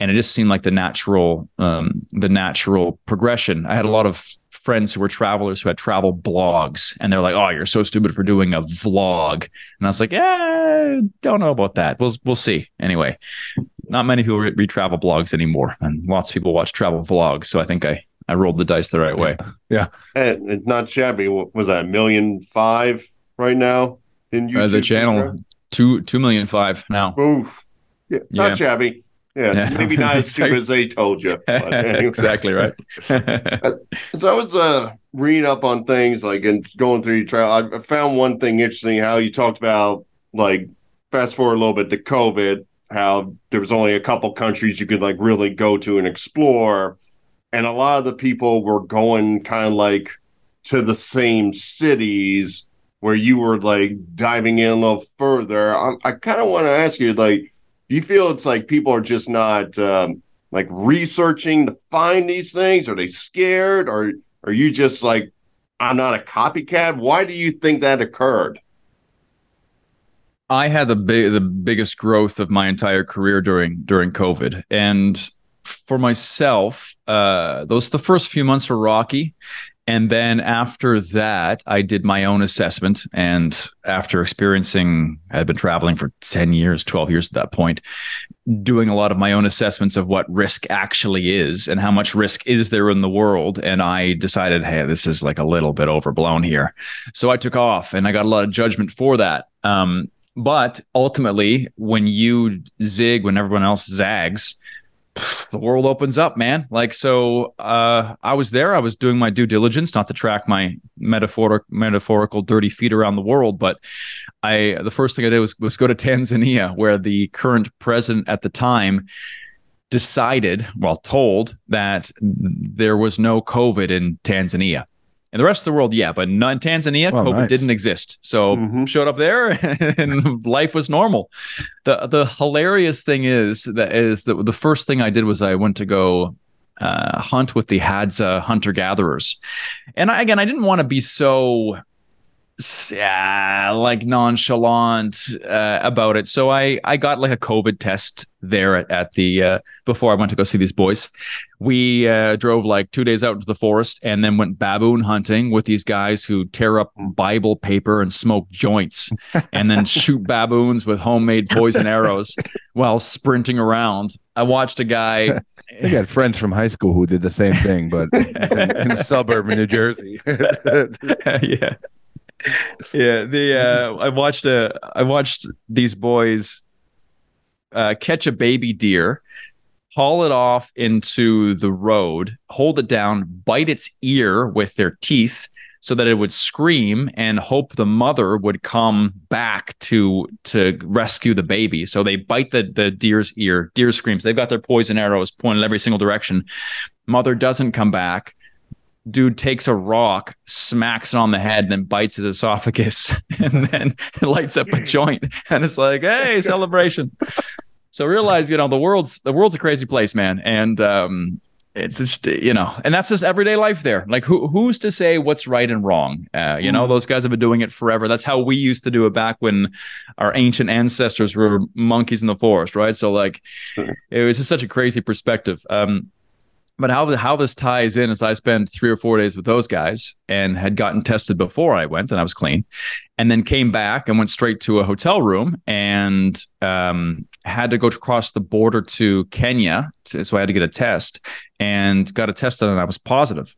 Speaker 1: And it just seemed like the natural, um, the natural progression. I had a lot of friends who were travelers who had travel blogs, and they're like, "Oh, you're so stupid for doing a vlog." And I was like, "Yeah, don't know about that. We'll we'll see." Anyway, not many people read, read travel blogs anymore, and lots of people watch travel vlogs. So I think I I rolled the dice the right way.
Speaker 6: Yeah.
Speaker 7: And not shabby. What was that? A million five right now in YouTube?
Speaker 1: Uh, the channel two two million five now.
Speaker 7: Oof. Yeah, not
Speaker 1: Yeah.
Speaker 7: shabby. Yeah,
Speaker 1: Yeah.
Speaker 7: maybe not as stupid as they told you. Anyway.
Speaker 1: exactly right.
Speaker 7: So I was uh, reading up on things like and going through your trial. I- I found one thing interesting how you talked about like fast forward a little bit to COVID, how there was only a couple countries you could like really go to and explore, and a lot of the people were going kind of like to the same cities where you were like diving in a little further. I, I kind of want to ask you like, do you feel it's like people are just not um, like researching to find these things? Are they scared? Or are you just like, I'm not a copycat? Why do you think that occurred?
Speaker 1: I had the the biggest growth of my entire career during during COVID, and for myself, uh, those the first few months were rocky, and then after that, I did my own assessment, and after experiencing, I had been traveling for ten years, twelve years at that point, doing a lot of my own assessments of what risk actually is and how much risk is there in the world, and I decided, hey, this is like a little bit overblown here, so I took off, and I got a lot of judgment for that. Um, but ultimately, when you zig when everyone else zags, the world opens up, man. Like so, uh, I was there. I was doing my due diligence, not to track my metaphoric, metaphorical dirty feet around the world, but I the first thing I did was was go to Tanzania, where the current president at the time decided, well, told that there was no COVID in Tanzania. In the rest of the world, yeah, but not in Tanzania,
Speaker 6: Oh,
Speaker 1: COVID
Speaker 6: nice.
Speaker 1: didn't exist. So
Speaker 7: Mhm.
Speaker 1: showed up there, and life was normal. the The hilarious thing is that is that the first thing I did was I went to go uh, hunt with the Hadza hunter gatherers, and I, again, I didn't want to be so s- uh, like nonchalant uh, about it. So I I got like a COVID test there at, at the uh, before I went to go see these boys. We uh, drove like two days out into the forest and then went baboon hunting with these guys who tear up Bible paper and smoke joints and then shoot baboons with homemade poison arrows while sprinting around. I watched a guy.
Speaker 6: I had friends from high school who did the same thing, but in, in a suburb in New Jersey.
Speaker 1: yeah. Yeah, the uh I watched a I watched these boys uh catch a baby deer, haul it off into the road, hold it down, bite its ear with their teeth so that it would scream and hope the mother would come back to to rescue the baby. So they bite the the deer's ear, deer screams. They've got their poison arrows pointed every single direction. Mother doesn't come back dude takes a rock, smacks it on the head, and then bites his esophagus, and then lights up a joint, and it's like, hey, celebration. So realize, you know, the world's the world's a crazy place, man, and um, it's just you know, and that's just everyday life there. Like, who who's to say what's right and wrong? Uh, you know, those guys have been doing it forever. That's how we used to do it back when our ancient ancestors were monkeys in the forest, right? So like, it was just such a crazy perspective. Um, but how how this ties in is I spent three or four days with those guys and had gotten tested before I went and I was clean, and then came back and went straight to a hotel room and um, had to go across the border to Kenya, so I had to get a test and got a test and I was positive.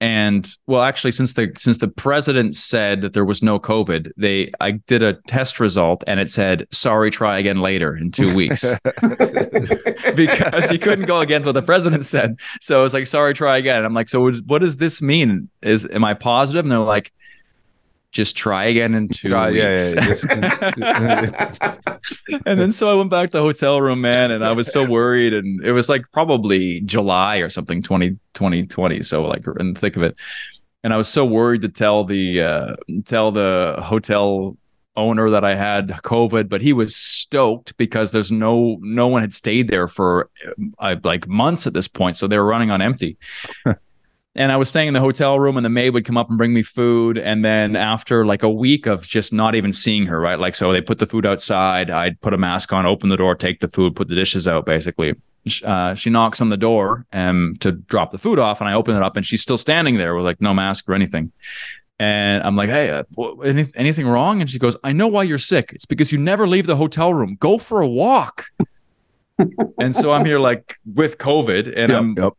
Speaker 1: And well, actually, since the since the president said that there was no COVID, they I did a test result and it said sorry, try again later in two weeks because he couldn't go against what the president said. So it's like, sorry, try again. And I'm like, so what does this mean? Is am I positive? And they're like, just try again in two
Speaker 6: Uh, yeah,
Speaker 1: weeks.
Speaker 6: yeah, yeah.
Speaker 1: and then so I went back to the hotel room, man, and I was so worried. And it was like probably July or something, 20, 2020. So like in the thick of it. And I was so worried to tell the uh, tell the hotel owner that I had COVID, but he was stoked because there's no no one had stayed there for uh, like months at this point, so they were running on empty. and I was staying in the hotel room, and the maid would come up and bring me food. And then after like a week of just not even seeing her, right? Like, so they put the food outside. I'd put a mask on, open the door, take the food, put the dishes out, basically. Uh, she knocks on the door um, to drop the food off, and I open it up, and she's still standing there with like no mask or anything. And I'm like, hey, uh, any, anything wrong? And she goes, I know why you're sick. It's because you never leave the hotel room. Go for a walk. and so I'm here like with COVID, and
Speaker 6: Yep,
Speaker 1: I'm
Speaker 6: yep.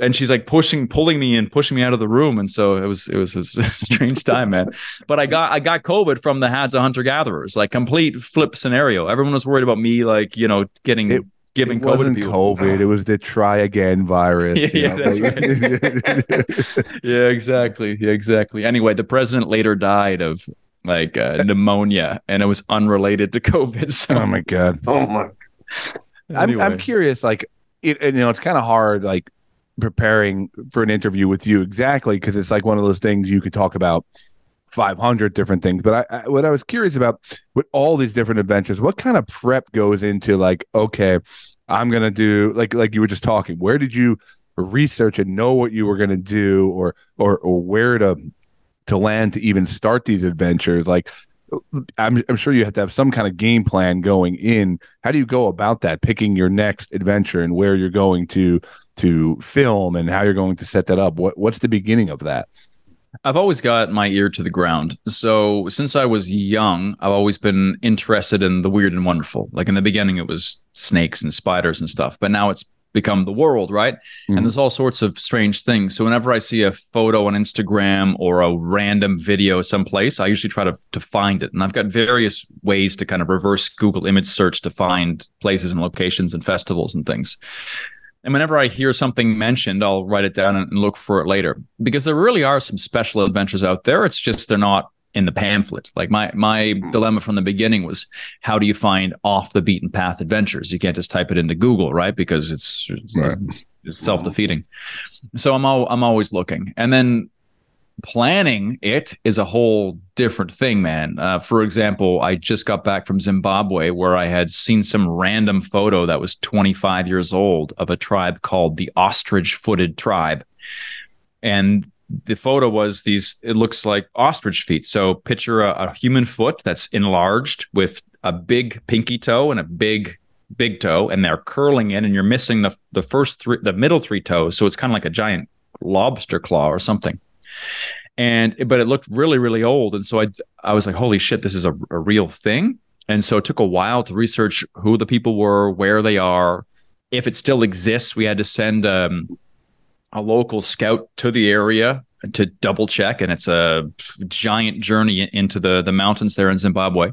Speaker 1: And she's like pushing pulling me and pushing me out of the room and so it was it was a strange time man but i got i got covid from the hadza hunter gatherers like complete flip scenario everyone was worried about me like you know getting
Speaker 6: It-
Speaker 1: giving
Speaker 6: it
Speaker 1: covid to
Speaker 6: wasn't
Speaker 1: people.
Speaker 6: COVID. It was the try again virus.
Speaker 1: Yeah,
Speaker 6: you
Speaker 1: yeah,
Speaker 6: know,
Speaker 1: that's
Speaker 6: like-
Speaker 1: yeah exactly yeah exactly anyway the president later died of like uh, pneumonia and it was unrelated to covid so
Speaker 6: oh my god.
Speaker 7: Oh my!
Speaker 6: I'm. I'm curious. Like, it, and, you know, it's kind of hard. Like preparing for an interview with you exactly because it's like one of those things you could talk about 500 different things. But I, I what I was curious about with all these different adventures, what kind of prep goes into like, okay, I'm gonna do like like you were just talking. Where did you research and know what you were gonna do, or or or where to to land to even start these adventures? Like. I'm, I'm sure you have to have some kind of game plan going in. How do you go about that? Picking your next adventure and where you're going to to film and how you're going to set that up. What what's the beginning of that?
Speaker 1: I've always got my ear to the ground. So since I was young, I've always been interested in the weird and wonderful. Like in the beginning, it was snakes and spiders and stuff, but now it's become the world, right?
Speaker 6: Mhm.
Speaker 1: And there's all sorts of strange things. So whenever I see a photo on Instagram or a random video someplace, I usually try to to find it. And I've got various ways to kind of reverse Google image search to find places and locations and festivals and things. And whenever I hear something mentioned, I'll write it down and look for it later because there really are some special adventures out there. It's just they're not in the pamphlet. Like my my hmm. dilemma from the beginning was how do you find off the beaten path adventures? You can't just type it into Google, right? Because it's, it's,
Speaker 6: Right.
Speaker 1: it's self defeating. Hmm. So I'm al- I'm always looking, and then planning it is a whole different thing, man. Uh, for example, I just got back from Zimbabwe where I had seen some random photo that was 25 years old of a tribe called the ostrich footed tribe. And the photo was these, it looks like ostrich feet. So picture a, a human foot that's enlarged with a big pinky toe and a big big toe and they're curling in and you're missing the the first three the middle three toes so it's kind of like a giant lobster claw or something and but it looked really really old. And so i i was like holy shit this is a, a real thing. And so it took a while to research who the people were where they are. If it still exists we had to send um, a local scout to the area to double check. And it's a giant journey into the the mountains there in zimbabwe.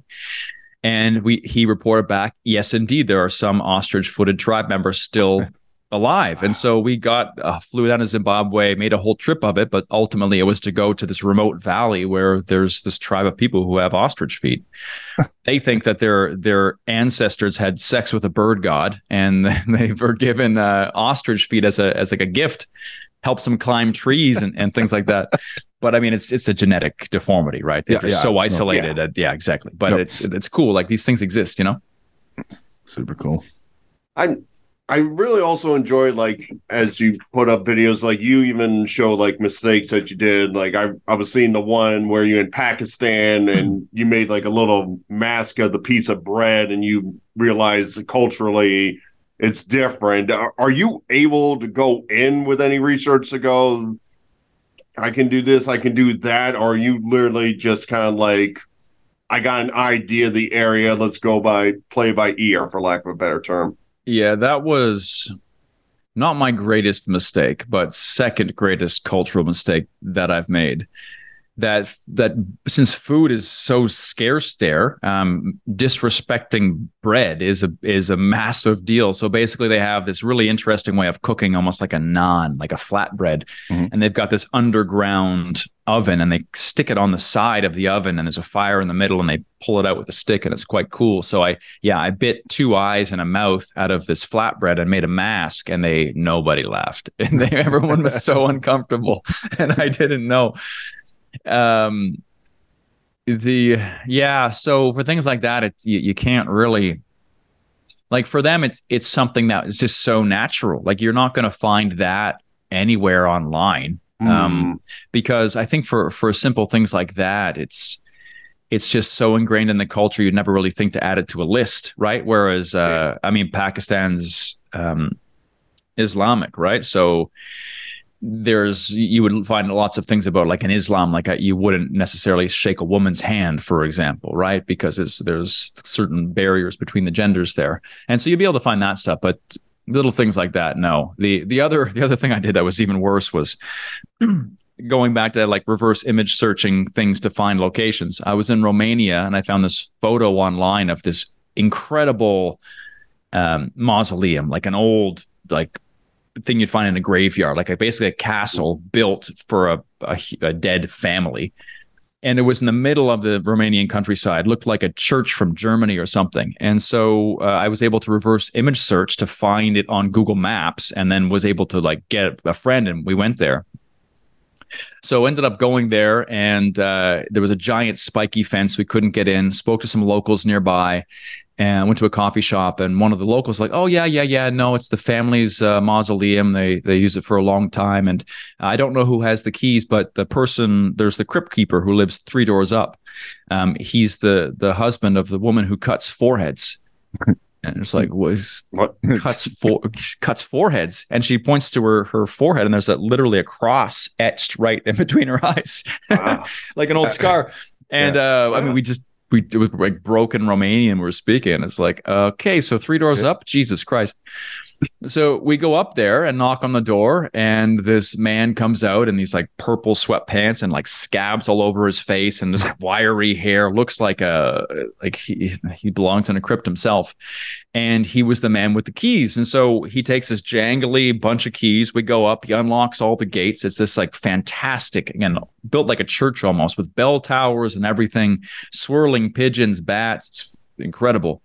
Speaker 1: And we he reported back yes indeed there are some ostrich footed tribe members still alive. And so we got uh, flew down to zimbabwe made a whole trip of it but ultimately it was to go to this remote valley where there's this tribe of people who have ostrich feet. They think that their their ancestors had sex with a bird god and they were given uh, ostrich feet as a as like a gift helps them climb trees and, and things like that. But i mean it's it's a genetic deformity right? They're
Speaker 6: Yeah,
Speaker 1: just
Speaker 6: yeah.
Speaker 1: so
Speaker 6: No,
Speaker 1: isolated yeah, yeah exactly. But
Speaker 6: Yep.
Speaker 1: it's it's cool. Like these things exist you know?
Speaker 6: Super cool.
Speaker 7: I I really also enjoy like as you put up videos like you even show like mistakes that you did. Like I I was seeing the one where you're in Pakistan hmm. and you made like a little mask of the piece of bread and you realize culturally it's different. Are, are you able to go in with any research to go I can do this, I can do that, or are you literally just kind of like I got an idea of the area, let's go by play by ear for lack of a better term.
Speaker 1: Yeah, that was not my greatest mistake, but second greatest cultural mistake that I've made. That that since food is so scarce there, um, disrespecting bread is a is a massive deal. So basically, they have this really interesting way of cooking, almost like a naan, like a flatbread,
Speaker 6: Mhm.
Speaker 1: and they've got this underground oven, and they stick it on the side of the oven, and there's a fire in the middle, and they pull it out with a stick, and it's quite cool. So I yeah, I bit two eyes and a mouth out of this flatbread and made a mask, and they nobody laughed, and they, everyone was so uncomfortable, and I didn't know. Um, the yeah, so for things like that, it's you, you can't really like for them, it's it's something that is just so natural. Like you're not going to find that anywhere online. um, because I think for for simple things like that, it's it's just so ingrained in the culture you'd never really think to add it to a list, right? Whereas, uh, I mean, Pakistan's um, Islamic, right? So there's you would find lots of things about like in Islam, like uh, you wouldn't necessarily shake a woman's hand, for example, right? Because it's, there's certain barriers between the genders there, and so you'd be able to find that stuff, but little things like that no. The the other the other thing i did that was even worse was going back to like reverse image searching things to find locations. I was in romania and i found this photo online of this incredible um, mausoleum like an old like thing you'd find in a graveyard like a, basically a castle built for a, a, a dead family and it was in the middle of the Romanian countryside. looked like a church from Germany or something. And so uh, I was able to reverse image search to find it on Google Maps, and then was able to like get a friend, and we went there. So ended up going there, and uh, there was a giant spiky fence. We couldn't get in. Spoke to some locals nearby, and went to a coffee shop and one of the locals like oh yeah yeah yeah no it's the family's uh, mausoleum. They they use it for a long time and i don't know who has the keys but the person there's the crypt keeper who lives three doors up. Um, he's the the husband of the woman who cuts foreheads. And it's like was what? cuts for cuts foreheads? And she points to her her forehead and there's a literally a cross etched right in between her eyes. Wow. like an old scar. And yeah. uh, I mean, we just we it was like broken Romanian we were speaking. It's like, okay, so three doors up, Jesus Christ. So we go up there and knock on the door, and this man comes out in these like purple sweatpants and like scabs all over his face and this wiry hair. Looks like a like he he belongs in a crypt himself. And he was the man with the keys. And so he takes this jangly bunch of keys. We go up, he unlocks all the gates. It's this like fantastic, again, built like a church almost with bell towers and everything, swirling pigeons, bats. It's incredible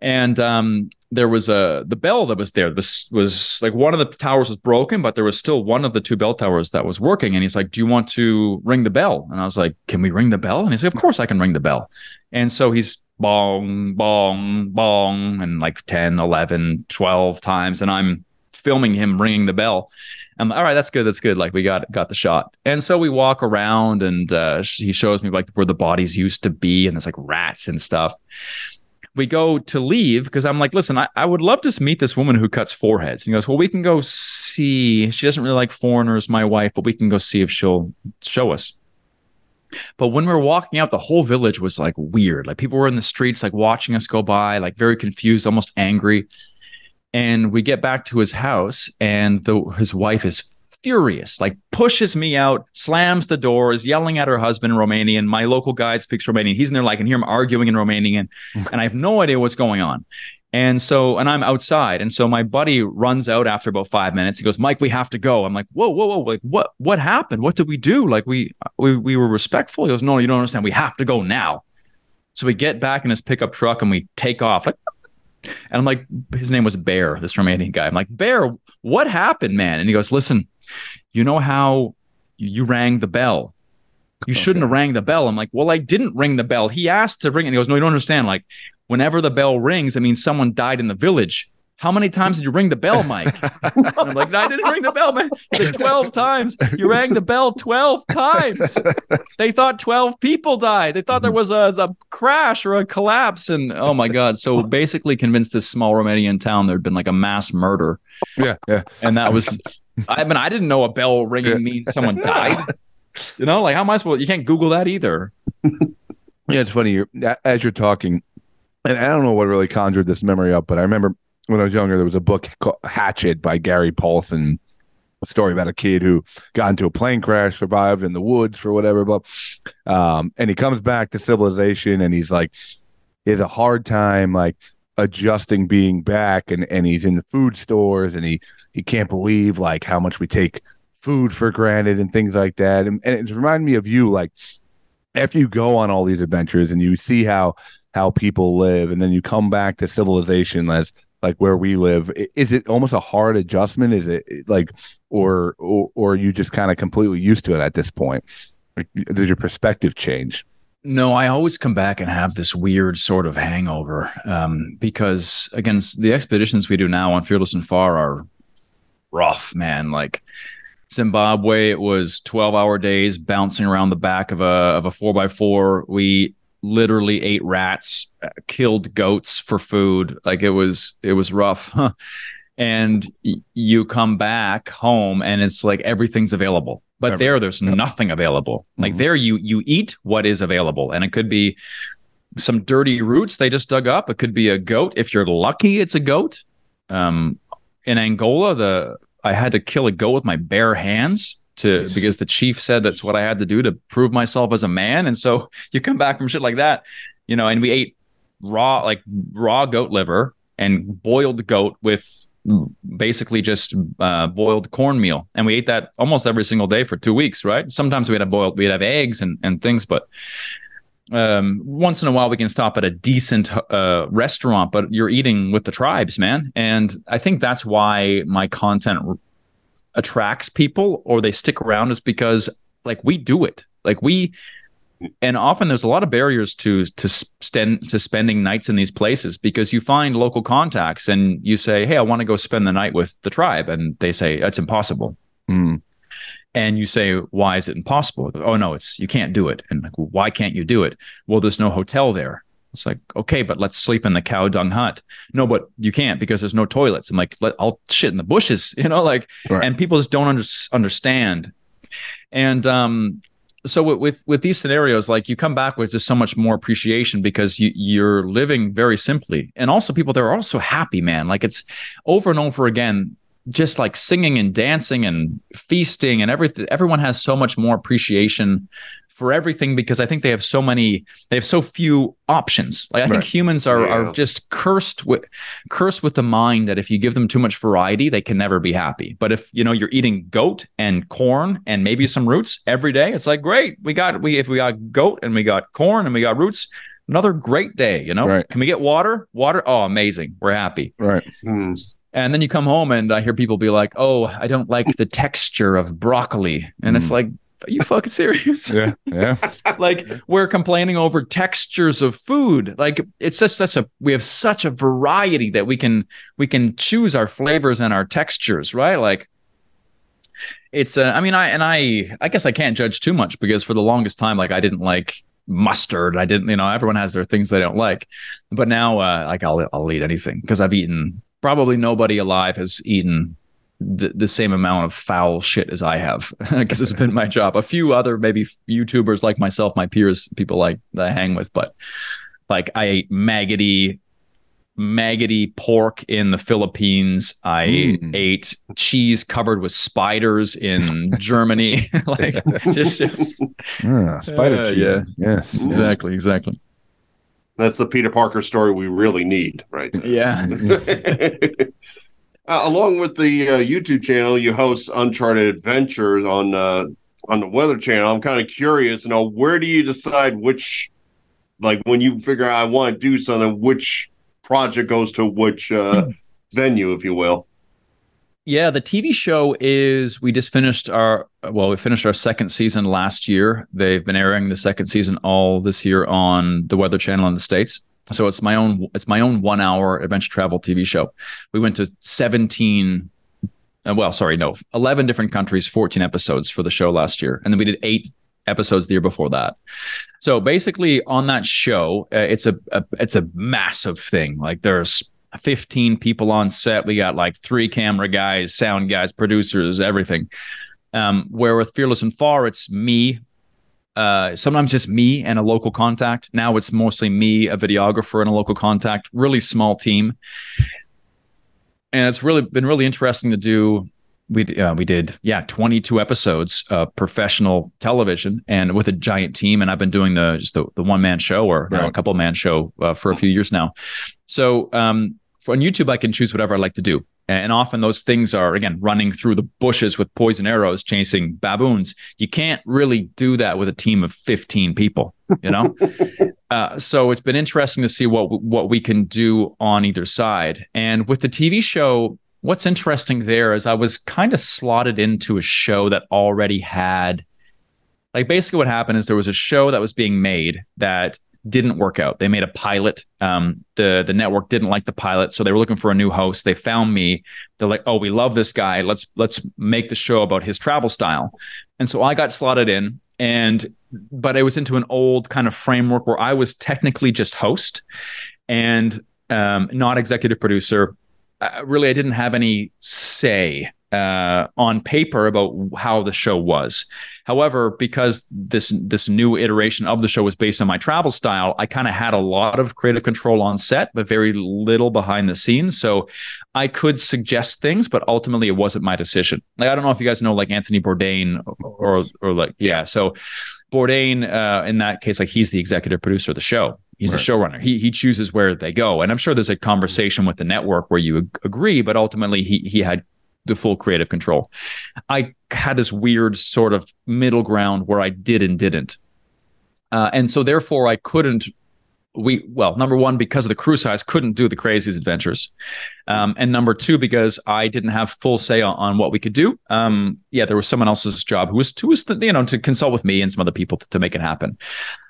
Speaker 1: and um, there was a the bell that was there this was like one of the towers was broken but there was still one of the two bell towers that was working and he's like do you want to ring the bell and i was like can we ring the bell and he's like of course i can ring the bell and so he's bong bong bong and like 10 11 12 times and i'm filming him ringing the bell I'm all right. That's good. That's good. Like we got got the shot. And so we walk around, and uh, he shows me like where the bodies used to be, and there's like rats and stuff we go to leave because I'm like, listen, I, I would love to meet this woman who cuts foreheads. And he goes, well, we can go see. She doesn't really like foreigners, my wife, but we can go see if she'll show us. But when we were walking out, the whole village was like weird. Like people were in the streets, like watching us go by, like very confused, almost angry. And we get back to his house, and the his wife is furious, like pushes me out, slams the door, is yelling at her husband in Romanian. My local guide speaks Romanian. He's in there, like, can hear him arguing in Romanian, and I have no idea what's going on. And so, and I'm outside. And so my buddy runs out after about five minutes. He goes, Mike, we have to go. I'm like, whoa, whoa, whoa. Like, what, what happened? What did we do? Like, we, we, we were respectful. He goes, no, you don't understand. We have to go now. So we get back in his pickup truck and we take off. Like, and I'm like, his name was Bear, this Romanian guy. I'm like, Bear, what happened, man? And he goes, listen, you know how you rang the bell? You okay. shouldn't have rang the bell. I'm like, well, I didn't ring the bell. He asked to ring, and he goes, no, you don't understand. Like, whenever the bell rings, I mean, someone died in the village. How many times did you ring the bell, Mike? I'm like, no, I didn't ring the bell, man. Like, 12 times. You rang the bell 12 times. They thought 12 people died. They thought there mm-hmm. was a, a crash or a collapse. And oh my God. So basically convinced this small Romanian town there'd been like a mass murder.
Speaker 6: Yeah. Yeah.
Speaker 1: And that was I mean, I didn't know a bell ringing means someone died. You know, like how am I supposed? You can't Google that either.
Speaker 6: yeah, it's funny. You're, as you're talking, and I don't know what really conjured this memory up, but I remember when I was younger, there was a book called Hatchet by Gary Paulsen. A story about a kid who got into a plane crash, survived in the woods for whatever, but um, and he comes back to civilization, and he's like, he has a hard time like adjusting being back, and and he's in the food stores, and he he can't believe like how much we take food for granted and things like that. And, and it reminded me of you, like after you go on all these adventures and you see how how people live, and then you come back to civilization as like where we live. Is it almost a hard adjustment? Is it like, or or, or you just kind of completely used to it at this point? Like, does your perspective change?
Speaker 1: No, I always come back and have this weird sort of hangover um, because, again, the expeditions we do now on Fearless and Far are rough, man. Like Zimbabwe, it was 12 hour days bouncing around the back of a of a four by four. We literally ate rats, uh, killed goats for food. Like it was it was rough. and you come back home and it's like everything's available. But
Speaker 6: Every-
Speaker 1: there there's nothing available. Like
Speaker 6: Mhm.
Speaker 1: there you you eat what is available and it could be some dirty roots they just dug up. It could be a goat. If you're lucky, it's a goat. Um, in Angola, the I had to kill a goat with my bare hands to because the chief said that's what I had to do to prove myself as a man. And so you come back from shit like that, you know, and we ate raw like raw goat liver and boiled goat with basically just uh, boiled cornmeal, and we ate that almost every single day for two weeks. Right? Sometimes we'd have boiled, we'd have eggs and and things, but um, once in a while we can stop at a decent uh, restaurant, but you're eating with the tribes, man. And I think that's why my content r- attracts people or they stick around is because like we do it. Like we and often there's a lot of barriers to to spend to spending nights in these places because you find local contacts and you say, "Hey, I want to go spend the night with the tribe," and they say that's impossible.
Speaker 6: Mm.
Speaker 1: and you say why is it impossible? Oh no it's you can't do it. And like well, why can't you do it? Well there's no hotel there. It's like okay but let's sleep in the cow dung hut. No but you can't because there's no toilets. I'm like Let, i'll shit in the bushes you know like
Speaker 6: Right.
Speaker 1: and people just don't under, understand. And um so with, with these scenarios like you come back with just so much more appreciation because you you're living very simply. And also people they're also happy man. Like it's over and over again just like singing and dancing and feasting and everything everyone has so much more appreciation for everything because i think they have so many they have so few options like i think humans are
Speaker 7: Yeah.
Speaker 1: are just cursed with cursed with the mind that if you give them too much variety they can never be happy but if you know you're eating goat and corn and maybe some roots every day it's like great we got we if we got goat and we got corn and we got roots another great day you know
Speaker 6: Right.
Speaker 1: can we get water water oh amazing we're happy
Speaker 6: Right.
Speaker 7: Hmm.
Speaker 1: and then you come home and I hear people be like, "Oh, I don't like the texture of broccoli," and it's
Speaker 6: Mm.
Speaker 1: like, "Are you fucking serious?"
Speaker 6: Yeah. Yeah.
Speaker 1: like we're complaining over textures of food. Like it's just such a we have such a variety that we can we can choose our flavors and our textures, right? Like it's uh, I mean I and I I guess I can't judge too much because for the longest time like I didn't like mustard. I didn't, you know, everyone has their things they don't like. But now uh like I'll I'll eat anything because I've eaten probably nobody alive has eaten the, the same amount of foul shit as I have because it's been my job. A few other maybe YouTubers like myself, my peers, people like that I hang with, but like I ate maggoty, maggoty pork in the Philippines. I
Speaker 6: Mm.
Speaker 1: ate cheese covered with spiders in Germany. like just
Speaker 6: Ah, spider
Speaker 1: Uh,
Speaker 6: cheese.
Speaker 1: yeah.
Speaker 6: Yes.
Speaker 1: exactly, exactly.
Speaker 7: That's the Peter Parker story we really need, right? there.
Speaker 1: Yeah.
Speaker 7: Uh, along with the uh, YouTube channel, you host Uncharted Adventures on uh, on the Weather Channel. I'm kind of curious, you know, where do you decide which, like, when you figure out I want to do something, which project goes to which uh, venue, if you will?
Speaker 1: Yeah, the TV show is we just finished our well, we finished our second season last year. They've been airing the second season all this year on the Weather Channel in the States. So it's my own it's my own 1-hour adventure travel TV show. We went to 17 uh, well, sorry, no, 11 different countries, 14 episodes for the show last year. And then we did 8 episodes the year before that. So basically on that show, uh, it's a, a it's a massive thing. Like there's 15 people on set. We got like three camera guys, sound guys, producers, everything. Um, where with Fearless and Far, it's me. Uh, sometimes just me and a local contact. Now it's mostly me, a videographer, and a local contact. Really small team, and it's really been really interesting to do. We uh, we did yeah 22 episodes of professional television and with a giant team, and I've been doing the just the, the one man show or you know, a couple man show uh, for a few years now. So um, for on YouTube, I can choose whatever I like to do. And often those things are, again, running through the bushes with poison arrows, chasing baboons. You can't really do that with a team of 15 people, you know? uh, so it's been interesting to see what, what we can do on either side. And with the TV show, what's interesting there is I was kind of slotted into a show that already had, like, basically what happened is there was a show that was being made that didn't work out. They made a pilot. Um, the the network didn't like the pilot, so they were looking for a new host. They found me. They're like, "Oh, we love this guy. Let's let's make the show about his travel style." And so I got slotted in, and but I was into an old kind of framework where I was technically just host and um, not executive producer. Uh, really, I didn't have any say uh, on paper about how the show was. However, because this this new iteration of the show was based on my travel style, I kind of had a lot of creative control on set, but very little behind the scenes. So I could suggest things, but ultimately it wasn't my decision. Like I don't know if you guys know like Anthony Bourdain or or like yeah. So Bourdain, uh, in that case, like he's the executive producer of the show. He's right. a showrunner. He he chooses where they go, and I'm sure there's a conversation with the network where you ag- agree, but ultimately he he had the full creative control. I had this weird sort of middle ground where I did and didn't, uh, and so therefore I couldn't. We well, number one, because of the crew size, couldn't do the craziest adventures, um, and number two, because I didn't have full say on, on what we could do. Um, yeah, there was someone else's job who was who was you know to consult with me and some other people to, to make it happen.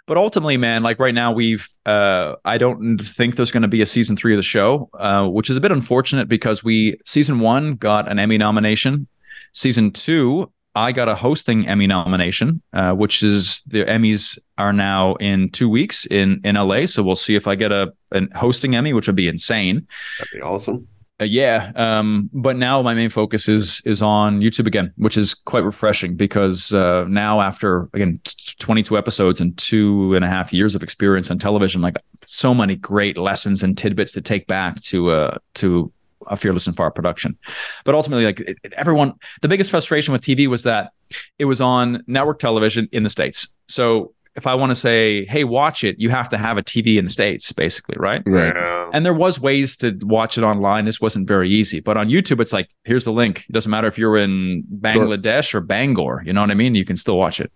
Speaker 1: But ultimately, man, like right now, we've uh, I don't think there's going to be a season three of the show, uh, which is a bit unfortunate because we season one got an Emmy nomination, season two I got a hosting Emmy nomination, uh, which is the Emmys are now in two weeks in in LA. So we'll see if I get a an hosting Emmy, which would be insane.
Speaker 7: That'd be awesome.
Speaker 1: Uh, yeah, um, but now my main focus is is on YouTube again, which is quite refreshing because uh, now after again t- 22 episodes and two and a half years of experience on television, like so many great lessons and tidbits to take back to uh, to a fearless and far production. But ultimately, like it, it, everyone, the biggest frustration with TV was that it was on network television in the states. So if I want to say, hey, watch it, you have to have a TV in the States, basically, right?
Speaker 6: Right.
Speaker 7: Yeah.
Speaker 1: And there was ways to watch it online. This wasn't very easy. But on YouTube, it's like, here's the link. It doesn't matter if you're in Bangladesh or Bangor. You know what I mean? You can still watch it.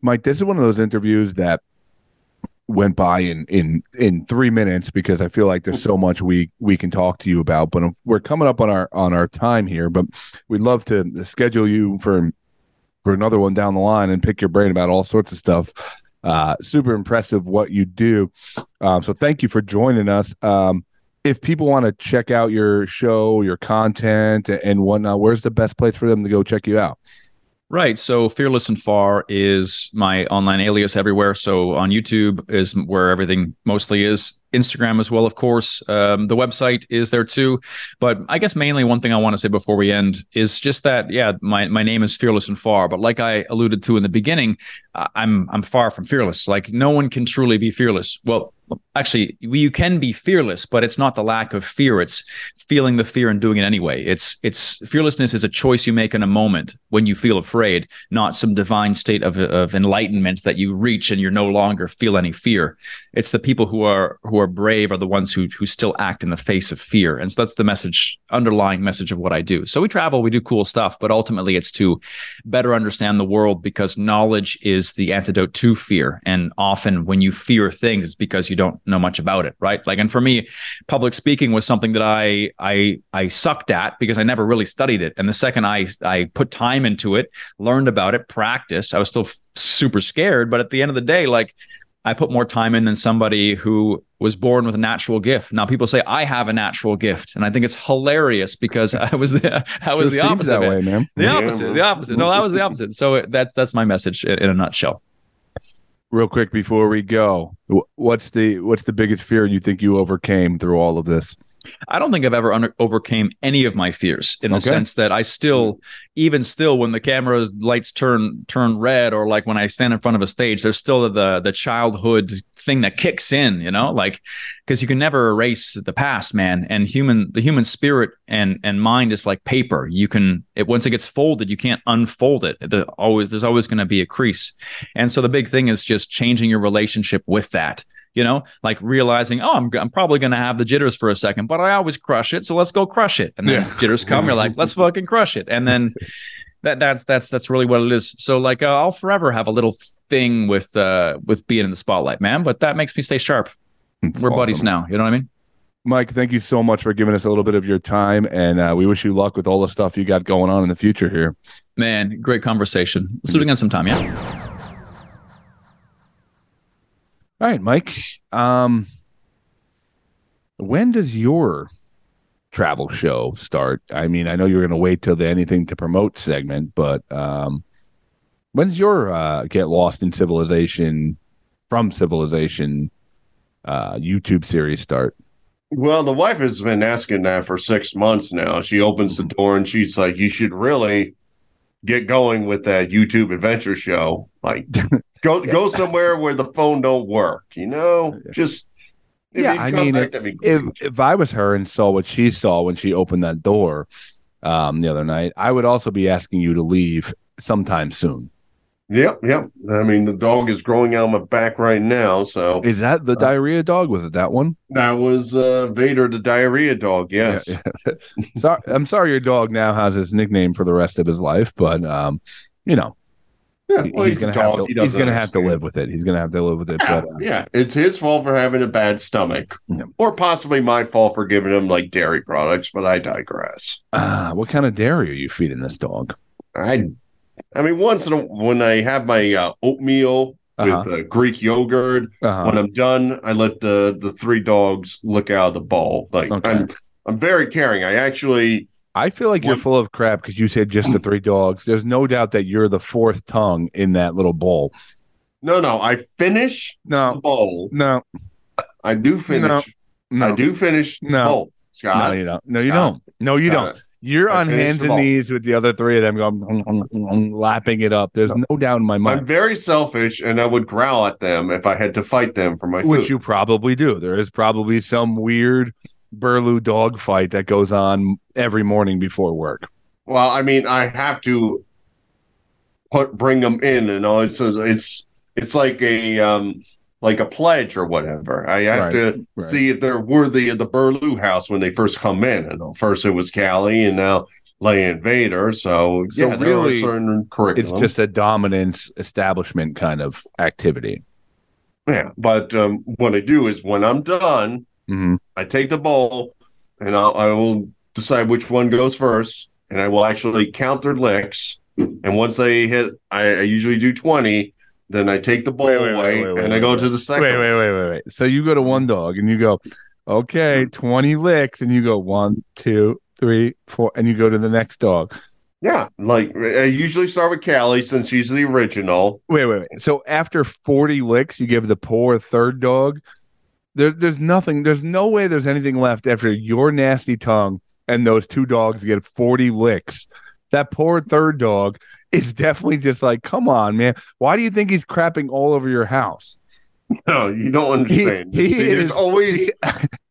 Speaker 6: Mike, this is one of those interviews that went by in in in three minutes because I feel like there's so much we we can talk to you about. But we're coming up on our on our time here. But we'd love to schedule you for for another one down the line and pick your brain about all sorts of stuff. Uh, super impressive what you do. Um, so thank you for joining us. Um, if people want to check out your show, your content, and whatnot, where's the best place for them to go check you out?
Speaker 1: Right. So Fearless and Far is my online alias everywhere. So on YouTube is where everything mostly is. Instagram as well, of course. Um, the website is there too. But I guess mainly one thing I want to say before we end is just that, yeah, my, my name is Fearless and Far. But like I alluded to in the beginning, I'm I'm far from fearless. Like no one can truly be fearless. Well, actually you can be fearless but it's not the lack of fear it's feeling the fear and doing it anyway it's it's fearlessness is a choice you make in a moment when you feel afraid not some divine state of, of enlightenment that you reach and you're no longer feel any fear it's the people who are who are brave are the ones who who still act in the face of fear. And so that's the message underlying message of what i do. So we travel we do cool stuff but ultimately it's to better understand the world because knowledge is the antidote to fear. And often when you fear things it's because you don't know much about it right? Like and for me public speaking was something that i i i sucked at because i never really studied it. And the second i i put time into it learned about it practice i was still super scared. But at the end of the day like I put more time in than somebody who was born with a natural gift. Now people say I have a natural gift, and I think it's hilarious because I was the I was
Speaker 6: Sure
Speaker 1: the opposite.
Speaker 6: that way, man.
Speaker 1: The
Speaker 7: Yeah,
Speaker 1: opposite. The opposite. No, that was the opposite. So that that's my message in, in a nutshell.
Speaker 6: Real quick before we go, what's the what's the biggest fear you think you overcame through all of this?
Speaker 1: I don't think I've ever under, overcame any of my fears in the
Speaker 6: Okay.
Speaker 1: sense that I still, even still, when the camera lights turn turn red, or like when I stand in front of a stage, there's still the the childhood thing that kicks in, you know, like because you can never erase the past, man. And human, the human spirit and and mind is like paper. You can it once it gets folded, you can't unfold it. The, always there's always going to be a crease, and so the big thing is just changing your relationship with that you know, like realizing, oh, I'm, I'm probably going to have the jitters for a second, but I always crush it. So let's go crush it. And then
Speaker 6: Yeah.
Speaker 1: jitters come, you're like, let's fucking crush it. And then that that's, that's, that's really what it is. So like, uh, I'll forever have a little thing with, uh, with being in the spotlight, man, but that makes me stay sharp.
Speaker 6: It's
Speaker 1: We're buddies now. You know what I mean?
Speaker 6: Mike, thank you so much for giving us a little bit of your time, and uh, we wish you luck with all the stuff you got going on in the future here.
Speaker 1: Man, great conversation. Let's do it again sometime. Yeah.
Speaker 6: All right, Mike. Um, when does your travel show start? I mean, I know you're going to wait till the anything to promote segment, but um, when's your uh, get lost in civilization from civilization uh, YouTube series start?
Speaker 7: Well, the wife has been asking that for six months now. She opens the door and she's like, "You should really get going with that YouTube adventure show. Like, go go somewhere where the phone don't work. You know, just
Speaker 6: Yeah, I mean, if, if if I was her and saw what she saw when she opened that door um, the other night, I would also be asking you to leave sometime soon.
Speaker 7: Yep, yep. I mean, the dog is growing out of my back right now. So
Speaker 6: Is that the diarrhea dog? Was it that one?
Speaker 7: that was uh, Vader, the diarrhea dog. Yes.
Speaker 6: Yeah, yeah. sorry, I'm sorry your dog now has his nickname for the rest of his life, but um, you know,
Speaker 7: Yeah, well,
Speaker 6: he's
Speaker 7: he's
Speaker 6: gonna have to
Speaker 7: He
Speaker 6: he's gonna have to live with it. He's gonna have to live with it.
Speaker 7: Yeah,
Speaker 6: But uh,
Speaker 7: yeah, it's his fault for having a bad stomach,
Speaker 6: Yeah.
Speaker 7: or possibly my fault for giving him like dairy products. But I digress.
Speaker 6: uh, what kind of dairy are you feeding this dog?
Speaker 7: I, I mean, once in a, when I have my uh, oatmeal
Speaker 6: Uh-huh.
Speaker 7: with uh, Greek yogurt,
Speaker 6: Uh-huh.
Speaker 7: when I'm done, I let the the three dogs look out of the bowl. Like
Speaker 6: Okay.
Speaker 7: I'm, I'm very caring. I actually,
Speaker 6: I feel like you're full of crap because you said just the three dogs. There's no doubt that you're the fourth tongue in that little bowl.
Speaker 7: no, no, I finish the
Speaker 6: No,
Speaker 7: bowl.
Speaker 6: no,
Speaker 7: I do finish.
Speaker 6: no,
Speaker 7: I do finish
Speaker 6: No.
Speaker 7: the bowl.
Speaker 6: no, you don't. No, you
Speaker 7: Scott.
Speaker 6: don't. No, you
Speaker 7: Scott.
Speaker 6: don't. You're
Speaker 7: I
Speaker 6: on hands and knees with the other three of them going "Mm, mm, mm, mm," lapping it up. There's no doubt in my mind.
Speaker 7: I'm very selfish, and I would growl at them if I had to fight them for my food.
Speaker 6: Which you probably do. There is probably some weird Burloo dog fight that goes on every morning before work.
Speaker 7: Well, I mean, I have to put bring them in, and all. It's it's it's like a um like a pledge or whatever. I have
Speaker 6: Right,
Speaker 7: to
Speaker 6: right.
Speaker 7: see if they're worthy of the Burloo house when they first come in. And first it was Callie, and now Leia and Vader. So,
Speaker 6: So
Speaker 7: yeah, there are
Speaker 6: really,
Speaker 7: certain
Speaker 6: It's just a dominance establishment kind of activity.
Speaker 7: yeah. But um, what I do is when I'm done,
Speaker 6: hmm
Speaker 7: I take the bowl, and I'll, I will decide which one goes first, and I will actually count their licks. And once they hit, I, I usually do twenty. Then I take the bowl
Speaker 6: Wait, wait,
Speaker 7: away,
Speaker 6: wait,
Speaker 7: and I go to the second.
Speaker 6: Wait, wait, wait, wait, wait. So you go to one dog and you go, okay, 20 licks, and you go one, two, three, four, and you go to the next dog.
Speaker 7: Yeah, like I usually start with Callie since she's the original.
Speaker 6: Wait, wait, wait. So after 40 licks, you give the poor third dog. There, there's nothing, there's no way there's anything left after your nasty tongue and those two dogs get 40 licks. That poor third dog is definitely just like, come on, man. Why do you think he's crapping all over your house?
Speaker 7: No, you don't understand.
Speaker 6: he
Speaker 7: there's
Speaker 6: is
Speaker 7: always
Speaker 6: he,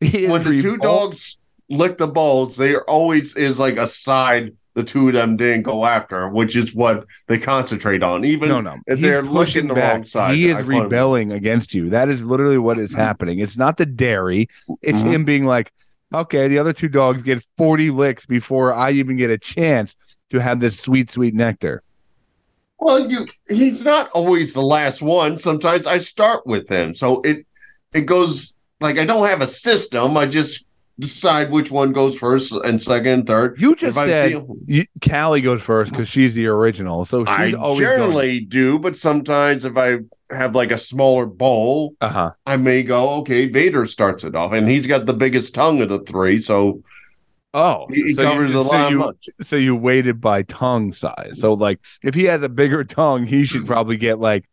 Speaker 6: he is
Speaker 7: when the two dogs lick the bowls, there always is like a side the two of them didn't go after, which is what they concentrate on. Even
Speaker 6: No, no.
Speaker 7: if
Speaker 6: He's
Speaker 7: they're looking the
Speaker 6: back.
Speaker 7: wrong side.
Speaker 6: He
Speaker 7: I
Speaker 6: is
Speaker 7: find-
Speaker 6: rebelling against you. That is literally what
Speaker 7: Mm-hmm.
Speaker 6: happening. It's not the dairy. It's
Speaker 7: Mhm.
Speaker 6: him being like, okay, the other two dogs get 40 licks before I even get a chance to have this sweet, sweet nectar.
Speaker 7: Well, you he's not always the last one. Sometimes I start with him. So it it goes like I don't have a system. I just decide which one goes first and second and third.
Speaker 6: You just
Speaker 7: If
Speaker 6: said
Speaker 7: feel-
Speaker 6: you, Callie goes first because she's the original. So
Speaker 7: I generally do, but sometimes if I have like a smaller bowl,
Speaker 6: Uh huh.
Speaker 7: I may go, okay, Vader starts it off, and he's got the biggest tongue of the three, so
Speaker 6: Oh,
Speaker 7: he, he
Speaker 6: so you-
Speaker 7: covers a
Speaker 6: so
Speaker 7: lot
Speaker 6: you,
Speaker 7: much.
Speaker 6: So you weighted by tongue size. So like if he has a bigger tongue, he should probably get like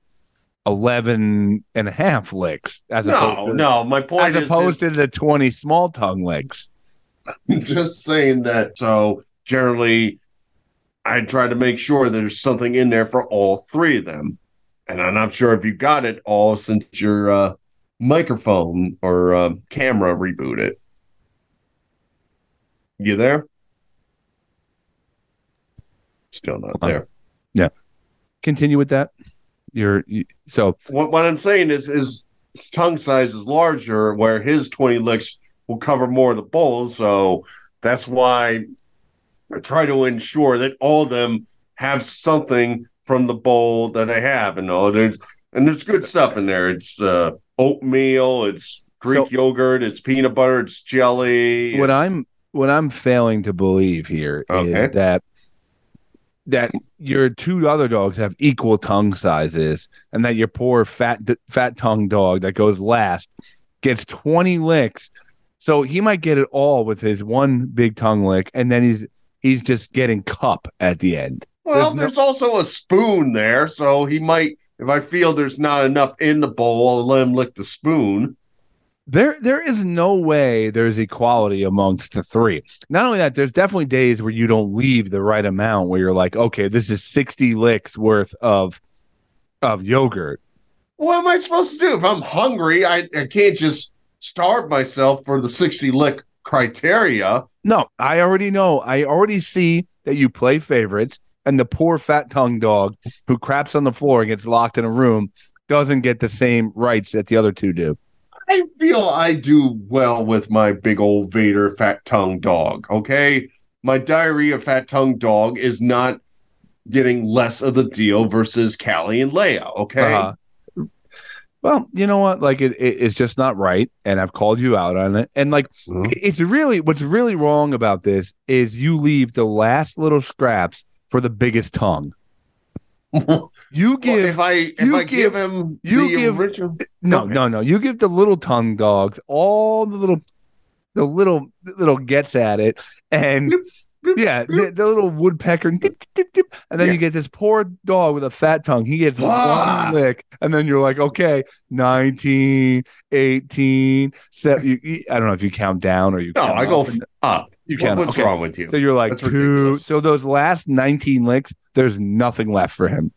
Speaker 6: 11 and a half licks as
Speaker 7: No,
Speaker 6: opposed to,
Speaker 7: no, my point
Speaker 6: as
Speaker 7: is,
Speaker 6: opposed to the 20 small tongue licks.
Speaker 7: is just saying that. So generally, I try to make sure there's something in there for all three of them, and I'm not sure if you got it all since your uh, microphone or uh, camera rebooted. You there? Still not there. Yeah.
Speaker 6: Continue with that. You're you, so
Speaker 7: what, what I'm saying is is his tongue size is larger, where his 20 licks will cover more of the bowl. So that's why I try to ensure that all of them have something from the bowl that I have. And all there's and there's good stuff in there. It's uh, oatmeal, it's Greek
Speaker 6: So-
Speaker 7: yogurt, it's peanut butter, it's jelly.
Speaker 6: what
Speaker 7: it's-
Speaker 6: I'm what I'm failing to believe here is
Speaker 7: Okay.
Speaker 6: that that your two other dogs have equal tongue sizes, and that your poor fat fat tongue dog that goes last gets 20 licks. So he might get it all with his one big tongue lick, and then he's he's just getting cup at the end.
Speaker 7: Well,
Speaker 6: There's
Speaker 7: there's,
Speaker 6: no-
Speaker 7: also a spoon there, so he might. If I feel there's not enough in the bowl, I'll let him lick the spoon.
Speaker 6: There, there is no way there's equality amongst the three. Not only that, there's definitely days where you don't leave the right amount, where you're like, okay, this is 60 licks worth of of yogurt.
Speaker 7: What am I supposed to do if I'm hungry? I, I can't just starve myself for the sixty lick criteria.
Speaker 6: No, I already know. I already see that you play favorites, and the poor fat tongue dog who craps on the floor and gets locked in a room doesn't get the same rights that the other two do.
Speaker 7: I feel I do well with my big old Vader fat tongue dog. Okay, my diarrhea fat tongue dog is not getting less of the deal versus Callie and Leia. Okay.
Speaker 6: Uh-huh. Well, you know what? Like it, it, it's just not right, and I've called you out on it. And like,
Speaker 7: Mhm.
Speaker 6: it- it's really what's really wrong about this is you leave the last little scraps for the biggest tongue. You
Speaker 7: Well,
Speaker 6: give
Speaker 7: if I if
Speaker 6: you
Speaker 7: I give,
Speaker 6: give-
Speaker 7: him
Speaker 6: you give-
Speaker 7: original,
Speaker 6: no,
Speaker 7: Okay.
Speaker 6: no, no. You give the little tongue dogs all the little, the little, the little gets at it, and yeah, the, the little woodpecker, and dip, dip, dip, and then
Speaker 7: Yeah.
Speaker 6: you get this poor dog with a fat tongue. He gets
Speaker 7: Ah.
Speaker 6: one lick, and then you're like, okay, 19, 18, seven, you, I don't know if you count down or you.
Speaker 7: no, I go
Speaker 6: up.
Speaker 7: up.
Speaker 6: You count.
Speaker 7: What's
Speaker 6: okay.
Speaker 7: wrong with you?
Speaker 6: So you're like
Speaker 7: That's
Speaker 6: two.
Speaker 7: ridiculous.
Speaker 6: So those last 19 licks, there's nothing left for him.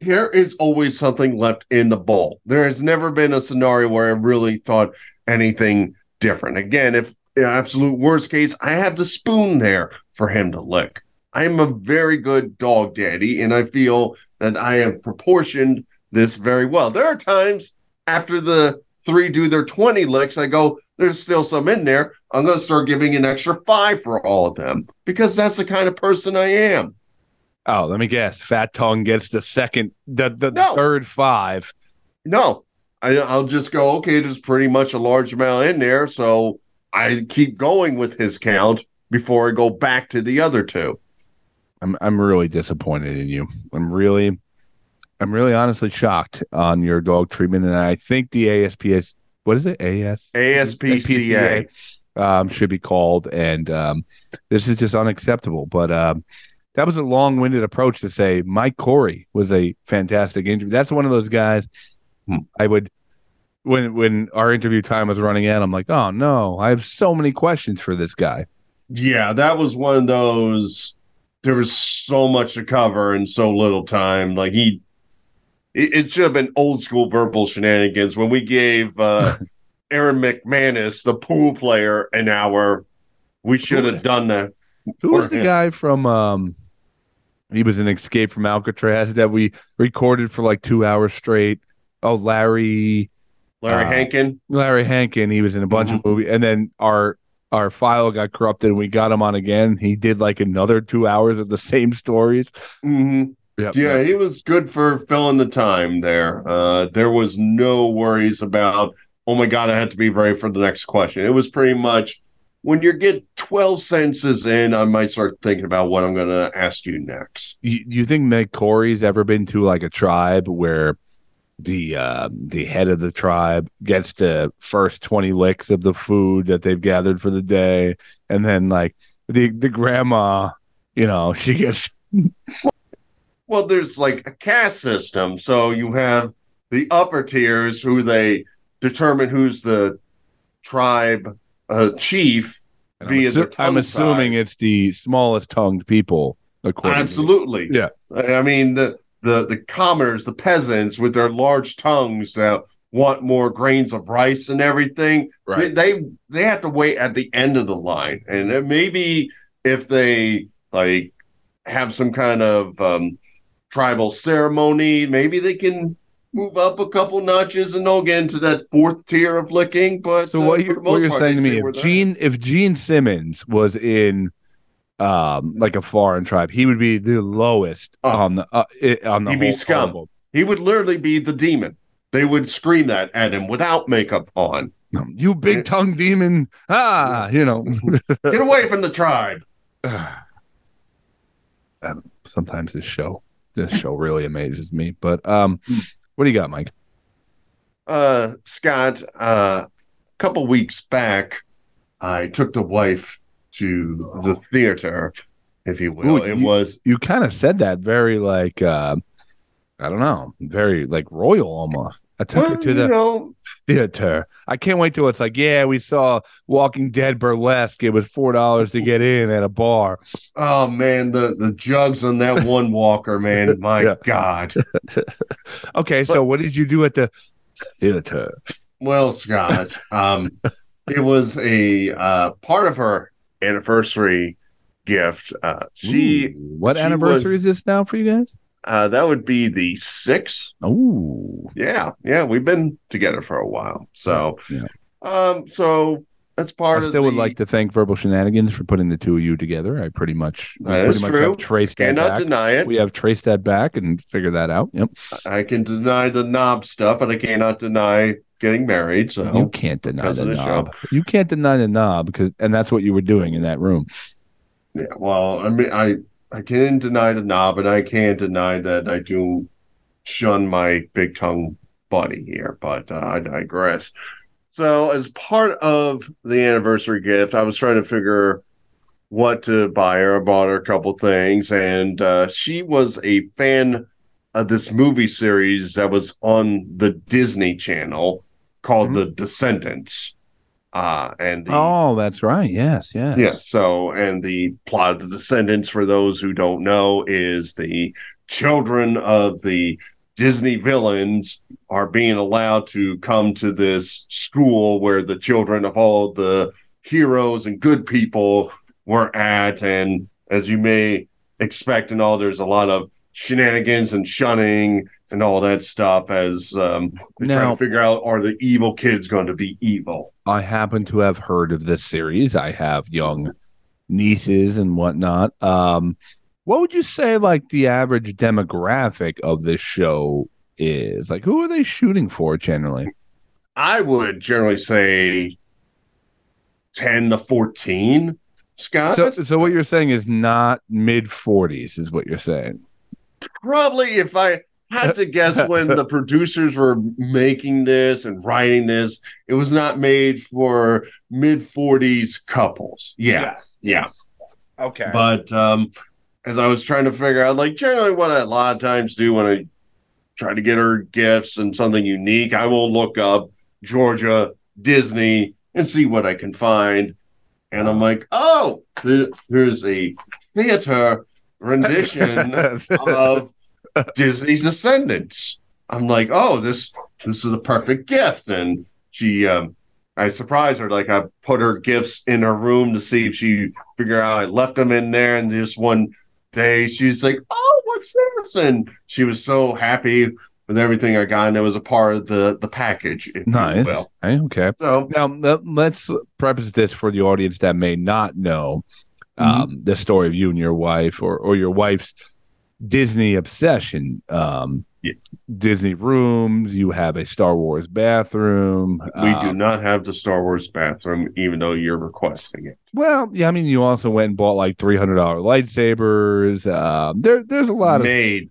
Speaker 7: there is always something left in the bowl. There has never been a scenario where I really thought anything different. Again, if in absolute worst case, I have the spoon there for him to lick. I am a very good dog daddy, and I feel that I have proportioned this very well. There are times after the three do their 20 licks, I go, there's still some in there. I'm going to start giving an extra five for all of them because that's the kind of person I am.
Speaker 6: Oh, let me guess. Fat tongue gets the second, the the, the
Speaker 7: No.
Speaker 6: third five.
Speaker 7: No, I, I'll just go, okay, there's pretty much a large amount in there. So I keep going with his count before I go back to the other two.
Speaker 6: I'm I'm really disappointed in you. I'm really I'm really honestly shocked on your dog treatment, and I think the ASPS what is it AS
Speaker 7: ASPCA.
Speaker 6: um, should be called, and um, this is just unacceptable. But um, that was a long-winded approach to say Mike Corey was a fantastic interview. That's one of those guys. I would when when our interview time was running out. I'm like, oh no, I have so many questions for this guy.
Speaker 7: Yeah, that was one of those. There was so much to cover in so little time. Like he, it, it should have been old school verbal shenanigans when we gave uh, Aaron McManus, the pool player, an hour. We should have done that.
Speaker 6: Who was the
Speaker 7: him.
Speaker 6: guy from um he was an Escape from Alcatraz that we recorded for like two hours straight. Oh, Larry
Speaker 7: Larry
Speaker 6: Uh,
Speaker 7: Hankin.
Speaker 6: Larry Hankin, he was in a bunch of movies and then our our file got corrupted and we got him on again. He did like another two hours of the same stories.
Speaker 7: Mm-hmm.
Speaker 6: Yep,
Speaker 7: Yeah,
Speaker 6: yep.
Speaker 7: he was good for filling the time there. Uh, there was no worries about, oh my God, I had to be ready for the next question. It was pretty much when you get 12 senses in, I might start thinking about what I'm going to ask you next.
Speaker 6: You, you think Mike Corey's ever been to like a tribe where the uh, the head of the tribe gets the first twenty licks of the food that they've gathered for the day, and then like the the grandma, you know, she gets
Speaker 7: Well, there's like a caste system. So you have the upper tiers who they determine who's the tribe uh, chief
Speaker 6: I'm, assu-
Speaker 7: the
Speaker 6: I'm assuming
Speaker 7: size.
Speaker 6: it's the smallest tongued people. According to-
Speaker 7: Absolutely.
Speaker 6: Yeah.
Speaker 7: I I mean the the the commoners, the peasants with their large tongues that want more grains of rice and everything.
Speaker 6: Right.
Speaker 7: They, they they have to wait at the end of the line. And maybe if they like have some kind of um tribal ceremony, maybe they can move up a couple notches and they'll get into that fourth tier of licking. But
Speaker 6: So
Speaker 7: uh,
Speaker 6: what
Speaker 7: for
Speaker 6: you
Speaker 7: the
Speaker 6: what you're
Speaker 7: part,
Speaker 6: saying to me if. Gene if Gene Simmons was in um like a foreign tribe, he would be the lowest
Speaker 7: Oh.
Speaker 6: on the uh, on the
Speaker 7: He'd be scum. he would literally be the demon. They would scream that at him without makeup on.
Speaker 6: You big tongue demon. Ah, you know.
Speaker 7: Get away from the tribe.
Speaker 6: Sometimes this show, this show really amazes me. But um, what do you got, Mike?
Speaker 7: Uh, Scott, uh, a couple weeks back, I took the wife to the theater, if you will.
Speaker 6: Ooh,
Speaker 7: it
Speaker 6: you-
Speaker 7: was
Speaker 6: You kind of said that very like, uh, I don't know, very like royal almost. I took
Speaker 7: well,
Speaker 6: her to
Speaker 7: you
Speaker 6: the
Speaker 7: know,
Speaker 6: theater. I can't wait till it's like, yeah, we saw Walking Dead burlesque. It was four dollars to get in at a bar.
Speaker 7: oh man, the the jugs on that one walker, man. My
Speaker 6: Yeah.
Speaker 7: God.
Speaker 6: Okay, so what did you do at the theater?
Speaker 7: Well, Scott, um, it was a uh, part of her anniversary gift. Uh, she
Speaker 6: Ooh, what
Speaker 7: she
Speaker 6: anniversary is this now for you guys?
Speaker 7: Uh, that would be the sixth.
Speaker 6: Oh,
Speaker 7: Yeah, yeah, we've been together for a while. So,
Speaker 6: Yeah.
Speaker 7: um, so that's part. I
Speaker 6: still would
Speaker 7: the-
Speaker 6: like to thank Verbal Shenanigans for putting the two of you together. I pretty much,
Speaker 7: That
Speaker 6: pretty much
Speaker 7: true.
Speaker 6: have traced that
Speaker 7: Cannot
Speaker 6: back.
Speaker 7: deny it.
Speaker 6: We have traced that back and figured that out. Yep.
Speaker 7: I can deny the knob stuff, but I cannot deny getting married. So,
Speaker 6: You can't deny the
Speaker 7: the
Speaker 6: knob. You can't deny the knob because, and that's what you were doing in that room.
Speaker 7: yeah. Well, I mean, I I can't deny the knob, and I can't deny that I do shun my big tongue buddy here. But uh, I digress. So, as part of the anniversary gift, I was trying to figure what to buy her. I bought her a couple things, and uh, she was a fan of this movie series that was on the Disney Channel called
Speaker 6: Mhm.
Speaker 7: The Descendants. Uh, and the,
Speaker 6: Oh, that's right. Yes, yes.
Speaker 7: yeah. So, and the plot of the Descendants, for those who don't know, is the children of the Disney villains are being allowed to come to this school where the children of all the heroes and good people were at. And as you may expect, and all, there's a lot of shenanigans and shunning and all that stuff as um, they try
Speaker 6: Now-
Speaker 7: to figure out are the evil kids going to be evil?
Speaker 6: I happen to have heard of this series. I have young nieces and whatnot. Um, what would you say like the average demographic of this show is? Like who are they shooting for generally?
Speaker 7: I would generally say 10 to 14, Scott.
Speaker 6: So so what you're saying is not mid 40s is what you're saying.
Speaker 7: Probably if I had to guess when the producers were making this and writing this, it was not made for mid 40s couples. Yeah. Yeah.
Speaker 6: Okay.
Speaker 7: But um, as I was trying to figure out, like generally what I a lot of times do when I try to get her gifts and something unique, I will look up Georgia Disney and see what I can find. And I'm like, oh, there's a theater rendition of Disney's Descendants. I'm like, oh, this this is a perfect gift. And she um I surprised her, like I put her gifts in her room to see if she figure out I left them in there and just one day she's like, Oh, what's this? And she was so happy with everything I got, and it was a part of the the package,
Speaker 6: nice. Hey, okay.
Speaker 7: So
Speaker 6: Now let- let's preface this for the audience that may not know um, the story of you and your wife, or or your wife's Disney obsession. Um,
Speaker 7: Yeah.
Speaker 6: Disney rooms. You have a Star Wars bathroom.
Speaker 7: we
Speaker 6: um,
Speaker 7: do not have the Star Wars bathroom, even though you're requesting it.
Speaker 6: Well, yeah, I mean, you also went and bought like three hundred dollar lightsabers. Um, there, there's a lot of
Speaker 7: Made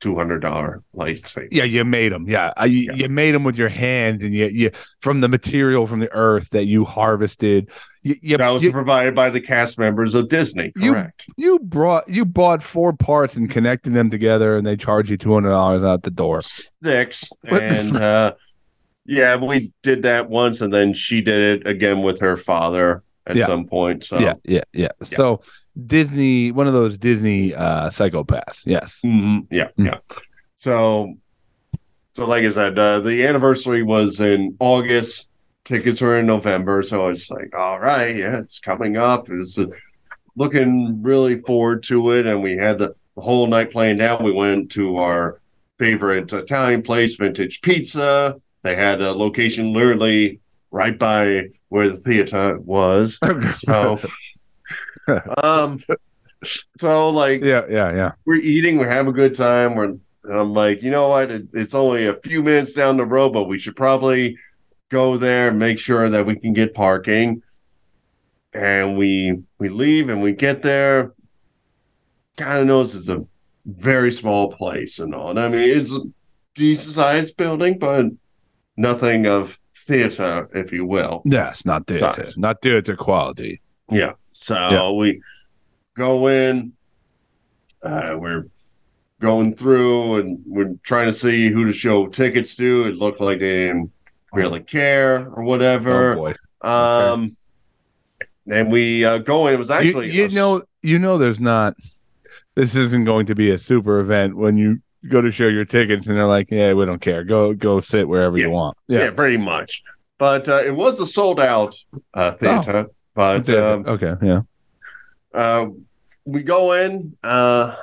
Speaker 7: two hundred dollar lightsaber.
Speaker 6: yeah, you made them. Yeah, I, you,
Speaker 7: Yeah.
Speaker 6: you made them with your hands, and you, you from the material from the earth that you harvested. You, you,
Speaker 7: That was
Speaker 6: you,
Speaker 7: provided by the cast members of Disney.
Speaker 6: You-
Speaker 7: Correct.
Speaker 6: you brought you bought four parts and connected them together, and they charge you two hundred dollars out the door.
Speaker 7: Six.
Speaker 6: What-
Speaker 7: And uh, yeah, we did that once, and then she did it again with her father at
Speaker 6: Yeah.
Speaker 7: some point. So
Speaker 6: Yeah, yeah, yeah. So Disney, one of those Disney uh psychopaths. Yes.
Speaker 7: Mhm. yeah,
Speaker 6: Mm.
Speaker 7: yeah. So, so like I said, uh, the anniversary was in August. Tickets were in November, so it's like, all right, yeah, it's coming up. It's uh, looking really forward to it, and we had the, the whole night planned out. We went to our favorite Italian place, Vintage Pizza. They had a location literally right by where the theater was. So, um, so like
Speaker 6: Yeah, yeah, yeah.
Speaker 7: we're eating, we're having a good time. We're I'm like, you know what? It, it's only a few minutes down the road, but we should probably go there make sure that we can get parking. And we we leave and we get there. kind of knows it's a very small place and all. And I mean, it's a decent sized building, but nothing of theater, if you will.
Speaker 6: Yes, not theater,
Speaker 7: Nice.
Speaker 6: not theater quality.
Speaker 7: Yeah. So
Speaker 6: Yeah.
Speaker 7: we go in. Uh, we're going through and we're trying to see who to show tickets to. It looked like they didn't really care or
Speaker 6: Oh
Speaker 7: whatever.
Speaker 6: boy,
Speaker 7: um, and we uh, go in. It was actually
Speaker 6: you
Speaker 7: a s-
Speaker 6: know, you know, there's not. This isn't going to be a super event when you go to show your tickets and they're like, "Yeah, we don't care. Go, go sit wherever
Speaker 7: Yeah.
Speaker 6: you want."
Speaker 7: yeah. pretty much. But uh, it was a sold out uh, theater. But
Speaker 6: Okay,
Speaker 7: um,
Speaker 6: okay, yeah.
Speaker 7: uh, we go in, uh,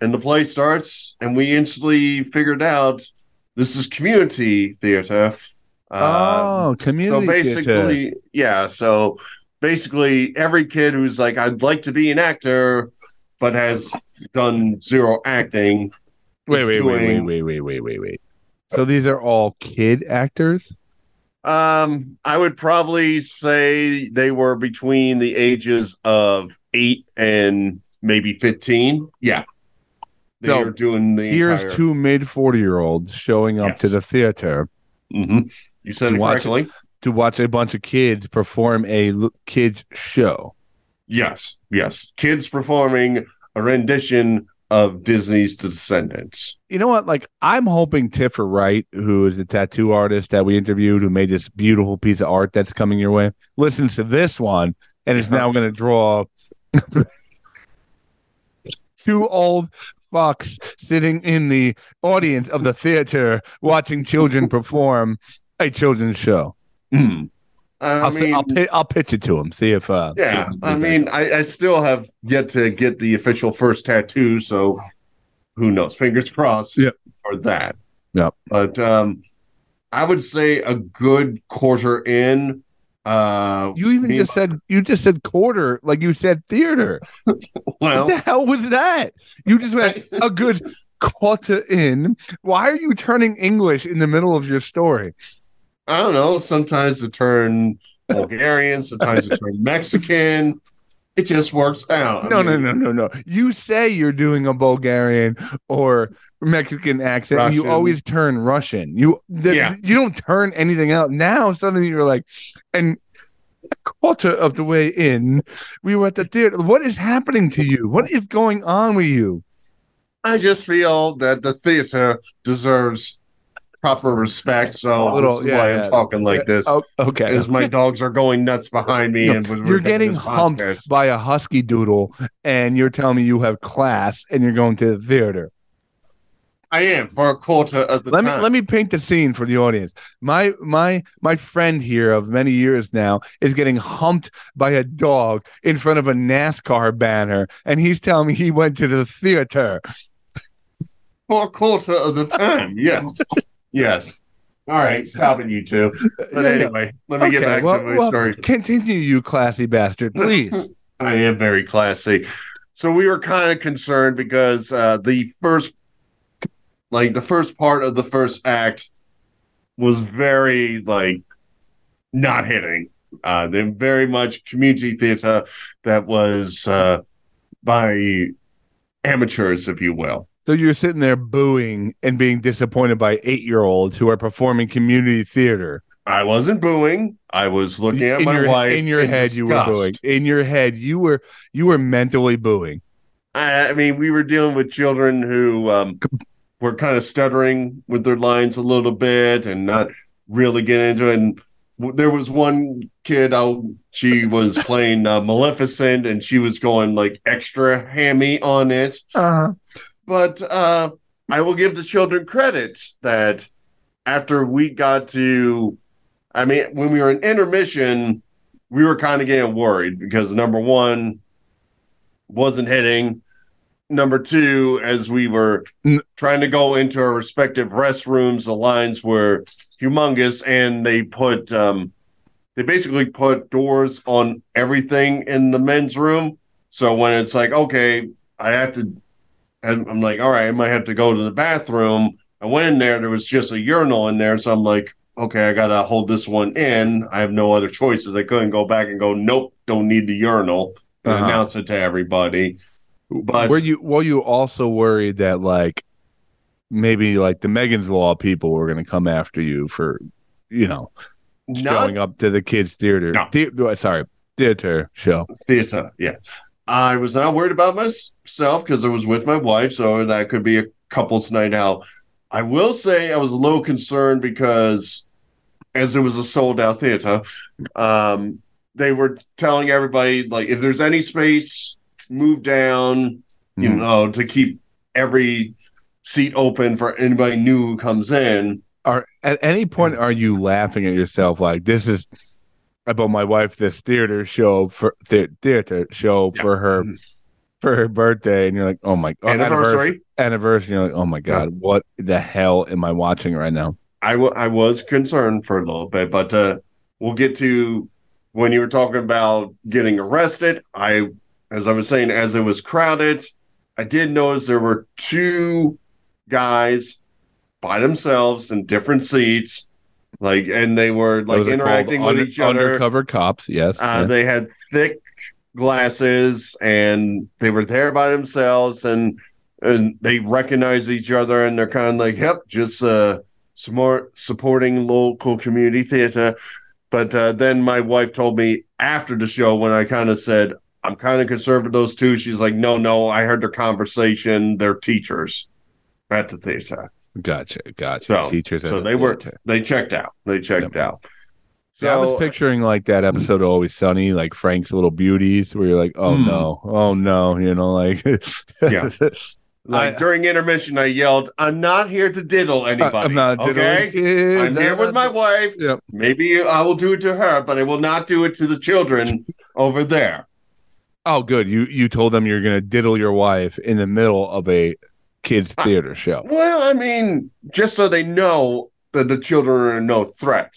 Speaker 7: and the play starts, and we instantly figured out this is community theater.
Speaker 6: Oh, community.
Speaker 7: so
Speaker 6: theater.
Speaker 7: basically, yeah. So basically, every kid who's like, "I'd like to be an actor," but has done zero acting.
Speaker 6: wait, wait, wait, wait, wait, wait, wait, wait, wait. So these are all kid actors.
Speaker 7: Um, I would probably say they were between the ages of eight and maybe fifteen. Yeah, they
Speaker 6: So,
Speaker 7: are doing the.
Speaker 6: Here's
Speaker 7: entire-
Speaker 6: two mid forty year olds showing up
Speaker 7: Yes.
Speaker 6: to the theater
Speaker 7: Mhm. You said
Speaker 6: To watch
Speaker 7: correctly.
Speaker 6: to watch a bunch of kids perform a kids show.
Speaker 7: Yes, yes. Kids performing a rendition of Disney's The Descendants.
Speaker 6: You know what? Like, I'm hoping Tiffer Wright, who is the tattoo artist that we interviewed, who made this beautiful piece of art that's coming your way, listens to this one and is now going to draw two old fucks sitting in the audience of the theater watching children perform a children's show.
Speaker 7: Hmm. I
Speaker 6: I'll,
Speaker 7: mean,
Speaker 6: I'll, pi- I'll pitch it to him. See if uh, see
Speaker 7: yeah.
Speaker 6: if
Speaker 7: I mean, I, I still have yet to get the official first tattoo, so who knows? Fingers crossed
Speaker 6: Yep.
Speaker 7: for that.
Speaker 6: Yep.
Speaker 7: But um, I would say a good quarter in. Uh,
Speaker 6: You even
Speaker 7: me-
Speaker 6: just said you just said quarter, like you said theater.
Speaker 7: well,
Speaker 6: what the hell was that? You just went a good quarter in. Why are you turning English in the middle of your story?
Speaker 7: I don't know. Sometimes to turn Bulgarian, sometimes to turn Mexican. It just works out. I
Speaker 6: No, no,
Speaker 7: mean,
Speaker 6: no, no, no. You say you're doing a Bulgarian or Mexican accent, and you always turn Russian. You th-
Speaker 7: Yeah.
Speaker 6: you don't turn anything else. Now suddenly you're like, and a quarter of the way in, we were at the theater. What is happening to you? What is going on with you?
Speaker 7: I just feel that the theater deserves proper respect. So
Speaker 6: Little-
Speaker 7: this is
Speaker 6: yeah,
Speaker 7: why
Speaker 6: yeah.
Speaker 7: I'm talking like this.
Speaker 6: Oh, okay.
Speaker 7: As my dogs are going nuts behind me,
Speaker 6: No,
Speaker 7: and
Speaker 6: you're getting humped
Speaker 7: podcast.
Speaker 6: by a husky doodle, and you're telling me you have class, and you're going to the theater.
Speaker 7: I am for a quarter of the
Speaker 6: let
Speaker 7: time.
Speaker 6: me let me paint the scene for the audience. My my my friend here of many years now is getting humped by a dog in front of a NASCAR banner, and he's telling me he went to the theater.
Speaker 7: for a quarter of the time. Yes, yes. All right, stop it, you two. But
Speaker 6: Yeah,
Speaker 7: anyway, let me get back
Speaker 6: well,
Speaker 7: to my
Speaker 6: well,
Speaker 7: story.
Speaker 6: Continue, you classy bastard, please.
Speaker 7: I am very classy. So we were kind of concerned because uh, the first, like the first part of the first act, was very like not hitting. Uh, they're very much community theater that was uh, by amateurs, if you will.
Speaker 6: So you're sitting there booing and being disappointed by eight year olds who are performing community theater.
Speaker 7: I wasn't booing. I was looking at
Speaker 6: in
Speaker 7: my
Speaker 6: your,
Speaker 7: wife.
Speaker 6: in your head you were
Speaker 7: disgust.
Speaker 6: booing in your head you were you were mentally booing
Speaker 7: I, I mean, we were dealing with children who um, were kind of stuttering with their lines a little bit and not really getting into it. And there was one kid, out, she was playing uh, Maleficent and she was going like extra hammy on it.
Speaker 6: uh-huh
Speaker 7: But uh, I will give the children credit that after we got to, I mean, when we were in intermission, we were kind of getting worried because number one wasn't hitting. Number two, as we were trying to go into our respective restrooms, the lines were humongous, and they put um, they basically put doors on everything in the men's room. So when it's like, okay, I have to and I'm like, all right, I might have to go to the bathroom. I went in there, there was just a urinal in there. So I'm like, okay, I gotta hold this one in. I have no other choices. I couldn't go back and go, nope, don't need the urinal and
Speaker 6: Uh-huh.
Speaker 7: announce it to everybody. But
Speaker 6: were you were you also worried that like maybe like the Megan's Law people were going to come after you for you know
Speaker 7: not
Speaker 6: showing up to the kids theater?
Speaker 7: No.
Speaker 6: The- sorry, theater show.
Speaker 7: theater. Yeah. I was not worried about myself because I was with my wife, so that could be a couple's night out. I will say I was a little concerned because as it was a sold out theater, um, they were telling everybody like if there's any space, move down, you
Speaker 6: Mhm.
Speaker 7: know, to keep every seat open for anybody new who comes in.
Speaker 6: Are at any point are you laughing at yourself like this is? I bought my wife this theater show for the theater show for her for her birthday, and you're like, oh my or
Speaker 7: Anniversary.
Speaker 6: anniversary. You're like, oh my god, what the hell am I watching right now?
Speaker 7: I I was concerned for a little bit, but uh, we'll get to when you were talking about getting arrested. I, as I was saying, as it was crowded, I did notice there were two guys by themselves in different seats, like, and they were like
Speaker 6: Those are called
Speaker 7: interacting with
Speaker 6: under-
Speaker 7: each other.
Speaker 6: Undercover cops, yes.
Speaker 7: Uh,
Speaker 6: yeah.
Speaker 7: They had thick glasses and they were there by themselves and and they recognize each other and they're kind of like, yep, just uh, more supporting local community theater. But uh, then my wife told me after the show when I kind of said, I'm kind of concerned for those two. She's like, no, no, I heard their conversation. They're teachers at the theater.
Speaker 6: Gotcha, gotcha.
Speaker 7: So,
Speaker 6: Teachers,
Speaker 7: so they
Speaker 6: the
Speaker 7: were, they checked out. They checked out. So
Speaker 6: Yeah, I was picturing like that episode of Always Sunny, like Frank's Little Beauties, where you're like, oh
Speaker 1: Hmm.
Speaker 6: no, oh no, you know, like,
Speaker 7: Yeah. Like
Speaker 6: I-
Speaker 7: during intermission, I yelled, "I'm not here to diddle anybody.
Speaker 6: I'm not
Speaker 7: okay.
Speaker 6: diddling.
Speaker 7: I'm here with my wife.
Speaker 6: Yep.
Speaker 7: Maybe I will do it to her, but I will not do it to the children over there."
Speaker 6: Oh, good. You you told them you're gonna diddle your wife in the middle of a kids
Speaker 7: Uh,
Speaker 6: theater show.
Speaker 7: Well, I mean, just so they know that the children are no threat.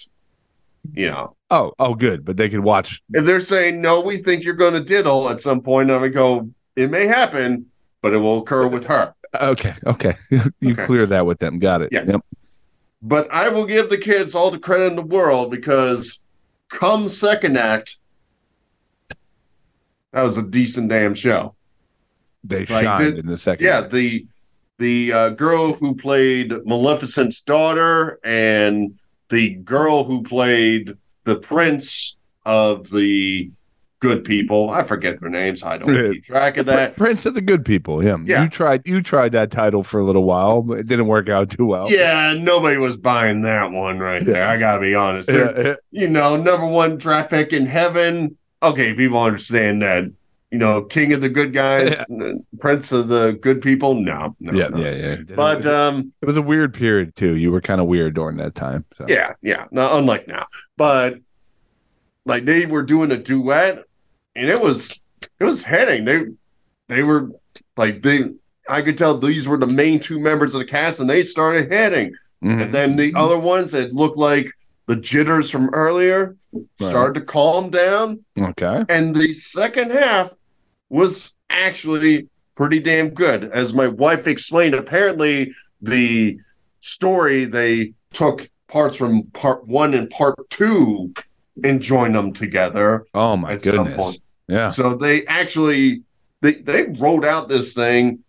Speaker 7: You know,
Speaker 6: Oh, oh, good. But they could watch.
Speaker 7: if they're saying no, we think you're going to diddle at some point, I'm gonna go. It may happen, but it will occur with her.
Speaker 6: Okay, okay. you
Speaker 7: Okay.
Speaker 6: clear that with them. Got it.
Speaker 7: Yeah.
Speaker 6: Yep.
Speaker 7: But I will give the kids all the credit in the world because come second act, that was a decent damn show.
Speaker 6: They
Speaker 7: Like,
Speaker 6: shined
Speaker 7: the-
Speaker 6: in the second.
Speaker 7: Yeah,
Speaker 6: act.
Speaker 7: the the uh, girl who played Maleficent's daughter and the girl who played the prince of the good people. I forget their names. I don't keep track of that.
Speaker 6: Prince of the Good People. Yeah.
Speaker 7: Yeah.
Speaker 6: You tried. You tried that title for a little while, but it didn't work out too well.
Speaker 7: Yeah, nobody was buying that one right there. I gotta be honest.
Speaker 6: Yeah,
Speaker 7: you know, number one draft pick in heaven. Okay, people understand that. You know, king of the good guys, prince of the good people. No, no,
Speaker 6: yeah,
Speaker 7: no.
Speaker 6: yeah, yeah.
Speaker 7: But um,
Speaker 6: it was a weird period too. You were kind of weird during that time. So.
Speaker 7: yeah, yeah, not unlike now. But like they were doing a duet, and it was it was heading. They they were like they. I could tell these were the main two members of the cast, and they started heading.
Speaker 6: Mhm.
Speaker 7: And then the other ones that looked like the jitters from earlier started to calm down.
Speaker 6: Okay.
Speaker 7: And the second half was actually pretty damn good. As my wife explained, apparently the story they took parts from part one and part two and joined them together.
Speaker 6: Oh my goodness. Yeah.
Speaker 7: So they actually they they wrote out this thing,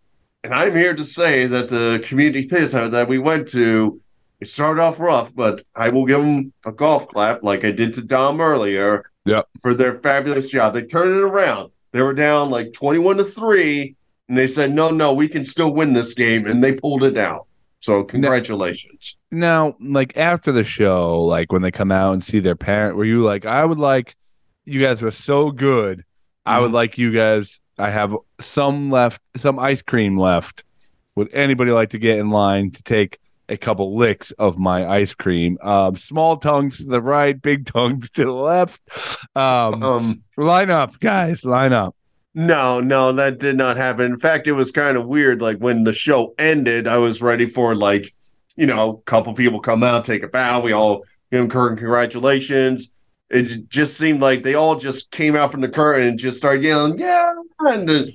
Speaker 7: and I'm here to say that the community theater that we went to, it started off rough, but I will give them a golf clap like I did to Dom earlier.
Speaker 6: Yep.
Speaker 7: For their fabulous job, they turned it around. They were down like 21 to three, and they said, "No, no, we can still win this game," and they pulled it out. So congratulations.
Speaker 6: Now, like after the show, like when they come out and see their parent, were you like, I would like you guys were so good. I would mm-hmm. like you guys. I have some left, some ice cream left. Would anybody like to get in line to take a couple licks of my ice cream? Um, small tongues to the right, big tongues to the left. Um,
Speaker 7: Um,
Speaker 6: line up, guys, line up.
Speaker 7: No, no, that did not happen. In fact, it was kind of weird. Like when the show ended, I was ready for like, you know, a couple people come out, take a bow. We all give them curtain congratulations. It just seemed like they all just came out from the curtain and just started yelling, yeah, and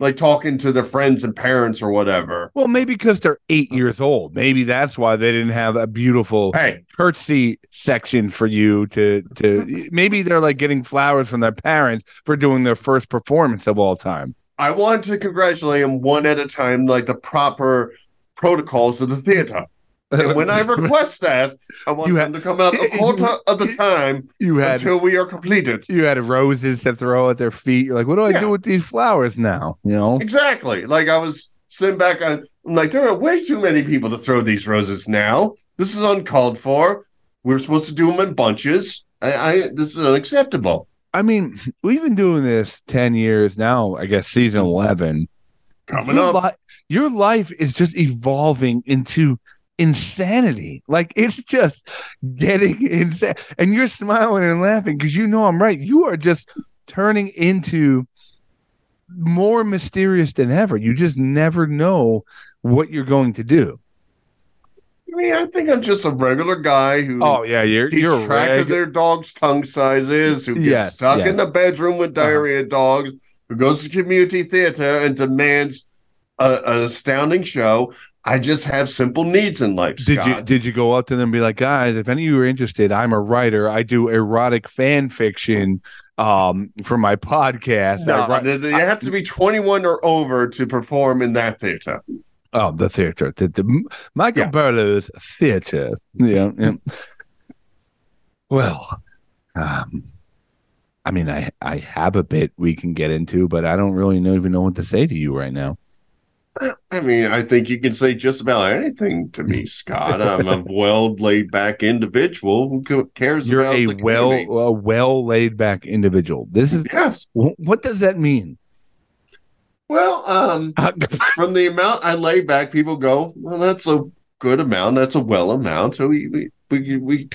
Speaker 7: like talking to their friends and parents or whatever.
Speaker 6: Well, maybe because they're eight years old. Maybe that's why they didn't have a beautiful
Speaker 7: Hey,
Speaker 6: curtsy section for you to to maybe they're like getting flowers from their parents for doing their first performance of all time.
Speaker 7: I want to congratulate them one at a time, like the proper protocols of the theater. And when I request that, I want
Speaker 6: You
Speaker 7: them
Speaker 6: ha-
Speaker 7: to come out a quarter of the time
Speaker 6: you had
Speaker 7: until we are completed.
Speaker 6: you had roses to throw at their feet. You're like, what do I
Speaker 7: Yeah.
Speaker 6: do with these flowers now? You know?
Speaker 7: Exactly. Like I was sitting back on, I'm like, there are way too many people to throw these roses now. This is uncalled for. We're supposed to do them in bunches. I, I this is unacceptable.
Speaker 6: I mean, we've been doing this 10 years now, I guess season 11.
Speaker 7: Coming
Speaker 6: your,
Speaker 7: up.
Speaker 6: li- your life is just evolving into insanity. Like it's just getting insane. And you're smiling and laughing because you know I'm right. You are just turning into more mysterious than ever. You just never know what you're going to do.
Speaker 7: I mean, I think I'm just a regular guy who
Speaker 6: Oh yeah, you're
Speaker 7: keeps
Speaker 6: you're
Speaker 7: track of their dog's tongue sizes, who gets
Speaker 6: Yes,
Speaker 7: stuck
Speaker 6: yes.
Speaker 7: in the bedroom with
Speaker 6: Uh-huh.
Speaker 7: diarrhea dogs, who goes to community theater and demands a, an astounding show. I just have simple needs in life.
Speaker 6: Did you did you go up to them and be like, guys, if any of you are interested, I'm a writer. I do erotic fan fiction um for my podcast.
Speaker 7: No, th- you have to be 21 or over to perform in that theater.
Speaker 6: Oh, the theater, the, the Michael
Speaker 7: Yeah.
Speaker 6: Barlow's theater. Yeah, yeah. well, um, I mean, I I have a bit we can get into, but I don't really know, even know what to say to you right now.
Speaker 7: I mean, I think you can say just about anything to me, Scott. I'm a well laid back individual who cares
Speaker 6: You're
Speaker 7: about
Speaker 6: a well a well laid back individual. This is
Speaker 7: Yes.
Speaker 6: wh- what does that mean?
Speaker 7: Well, um, from the amount I lay back, people go, well, that's a good amount. That's a well amount. So we we we we,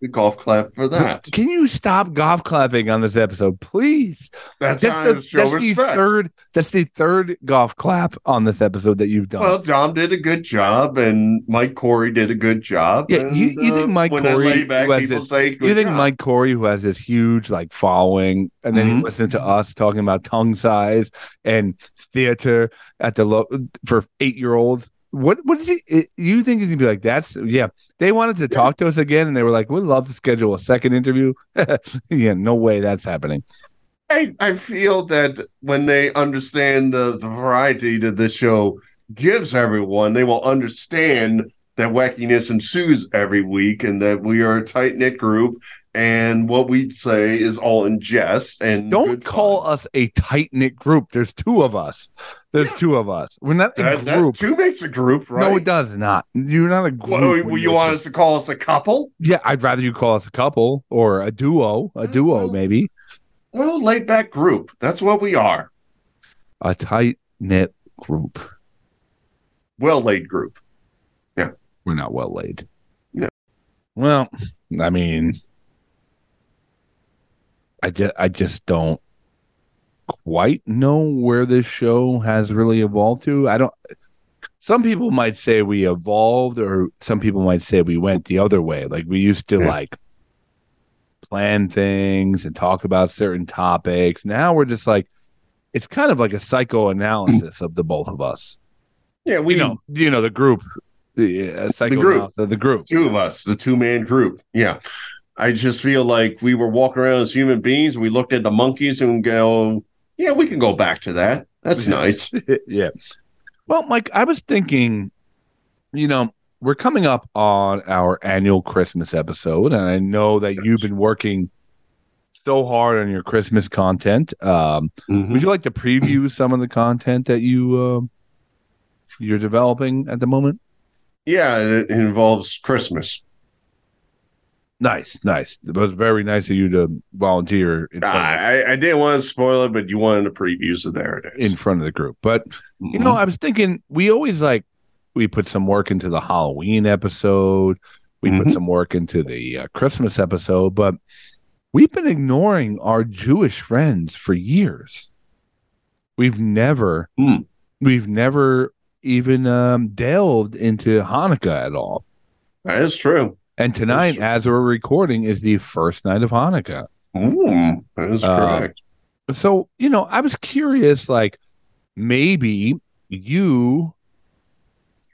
Speaker 7: we golf clap for that.
Speaker 6: Can you stop golf clapping on this episode, please?
Speaker 7: That's,
Speaker 6: That's the, that's the third. That's the third golf clap on this episode that you've done.
Speaker 7: Well, Dom did a good job, and Mike Corey did a good job.
Speaker 6: Yeah,
Speaker 7: and,
Speaker 6: you- you think
Speaker 7: uh,
Speaker 6: Mike
Speaker 7: when
Speaker 6: Corey,
Speaker 7: back,
Speaker 6: who has this-
Speaker 7: say,
Speaker 6: you think
Speaker 7: job.
Speaker 6: Mike Corey, who has this huge like following, and then he
Speaker 7: Mhm.
Speaker 6: listens to us talking about tongue size and theater at the lo- for eight year olds? What what is he? You think he's gonna be like? That's yeah. They wanted to talk to us again, and they were like, "We'd love to schedule a second interview." yeah, no way that's happening.
Speaker 7: I, I feel that when they understand the, the variety that this show gives everyone, they will understand that wackiness ensues every week and that we are a tight knit group and what we'd say is all in jest and
Speaker 6: Don't call
Speaker 7: fun.
Speaker 6: us a tight knit group. There's two of us. There's two of us. We're not a
Speaker 7: that, that
Speaker 6: group.
Speaker 7: two makes a group, right?
Speaker 6: No, it does not. You're not a group.
Speaker 7: Well, you want us to call us a couple?
Speaker 6: Yeah, I'd rather you call us a couple or a duo, a mm, duo
Speaker 7: well-
Speaker 6: maybe,
Speaker 7: Well, laid back group. That's what we are.
Speaker 6: a tight knit group.
Speaker 7: Well laid group.
Speaker 6: Yeah, we're not well laid.
Speaker 7: No.
Speaker 6: Well, I mean, I just I just don't quite know where this show has really evolved to. I don't. Some people might say we evolved, or some people might say we went the other way. Like we used to
Speaker 7: Yeah.
Speaker 6: like plan things and talk about certain topics. Now we're just like it's kind of like a psychoanalysis of the both of us.
Speaker 7: Yeah, we
Speaker 6: You know, you know the group, the uh, psychoanalysis of the group.
Speaker 7: two of us, the two man group. Yeah. I just feel like we were walking around as human beings. We looked at the monkeys and go, yeah, we can go back to that. That's nice.
Speaker 6: yeah. Well, Mike, I was thinking, you know, we're coming up on our annual Christmas episode, and I know that you've been working so hard on your Christmas content. Um,
Speaker 7: Mm-hmm.
Speaker 6: Would you like to preview some of the content that you uh, you're developing at the moment?
Speaker 7: Yeah, it involves Christmas.
Speaker 6: Nice, nice. It was very nice of you to volunteer in front, of,
Speaker 7: I, I didn't want to spoil it, but you wanted a preview, so there it is.
Speaker 6: in front of the group. But
Speaker 7: Mhm.
Speaker 6: You know, I was thinking we always like we put some work into the Halloween episode, we put
Speaker 7: Mhm.
Speaker 6: some work into the uh, Christmas episode, but we've been ignoring our Jewish friends for years. We've never,
Speaker 7: Hmm.
Speaker 6: we've never even um, delved into Hanukkah at all.
Speaker 7: that is true.
Speaker 6: And tonight,
Speaker 7: true.
Speaker 6: as we're recording, is the first night of Hanukkah.
Speaker 7: That is
Speaker 6: Uh,
Speaker 7: correct.
Speaker 6: so you know i was curious like maybe you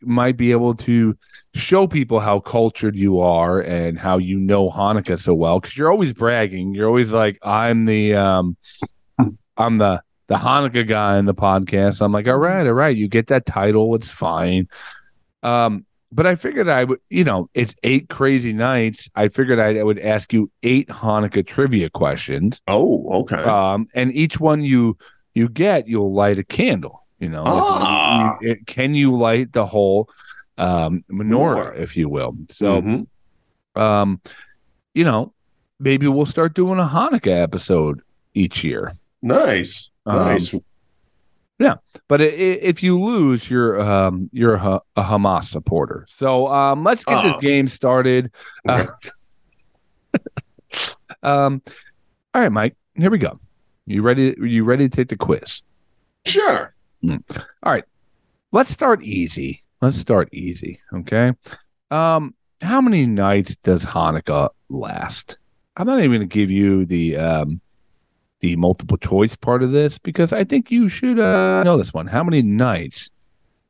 Speaker 6: might be able to show people how cultured you are and how you know hanukkah so well because you're always bragging you're always like i'm the um i'm the the Hanukkah guy in the podcast. I'm like, all right, all right, you get that title, it's fine. Um, but I figured I would, you know, it's eight crazy nights. I figured I'd, I would ask you eight Hanukkah trivia questions.
Speaker 7: Oh, okay.
Speaker 6: Um, and each one you you get, you'll light a candle. You know,
Speaker 7: Ah.
Speaker 6: You- you- can you light the whole um, menorah,
Speaker 7: Menorah.
Speaker 6: if you will? So,
Speaker 7: Mhm.
Speaker 6: um, you know, maybe we'll start doing a Hanukkah episode each year.
Speaker 7: nice,
Speaker 6: Um,
Speaker 7: nice.
Speaker 6: Yeah, but i- i- if you lose, you're um, you're a, a Hamas supporter. So um, let's get this game started. Uh, um, all right, Mike. Here we go. You ready? You ready to take the quiz?
Speaker 7: Sure. All right.
Speaker 6: Let's start easy. Let's start easy. Okay. Um, how many nights does Hanukkah last? I'm not even going to give you the um, the multiple choice part of this because I think you should uh, know this one. How many nights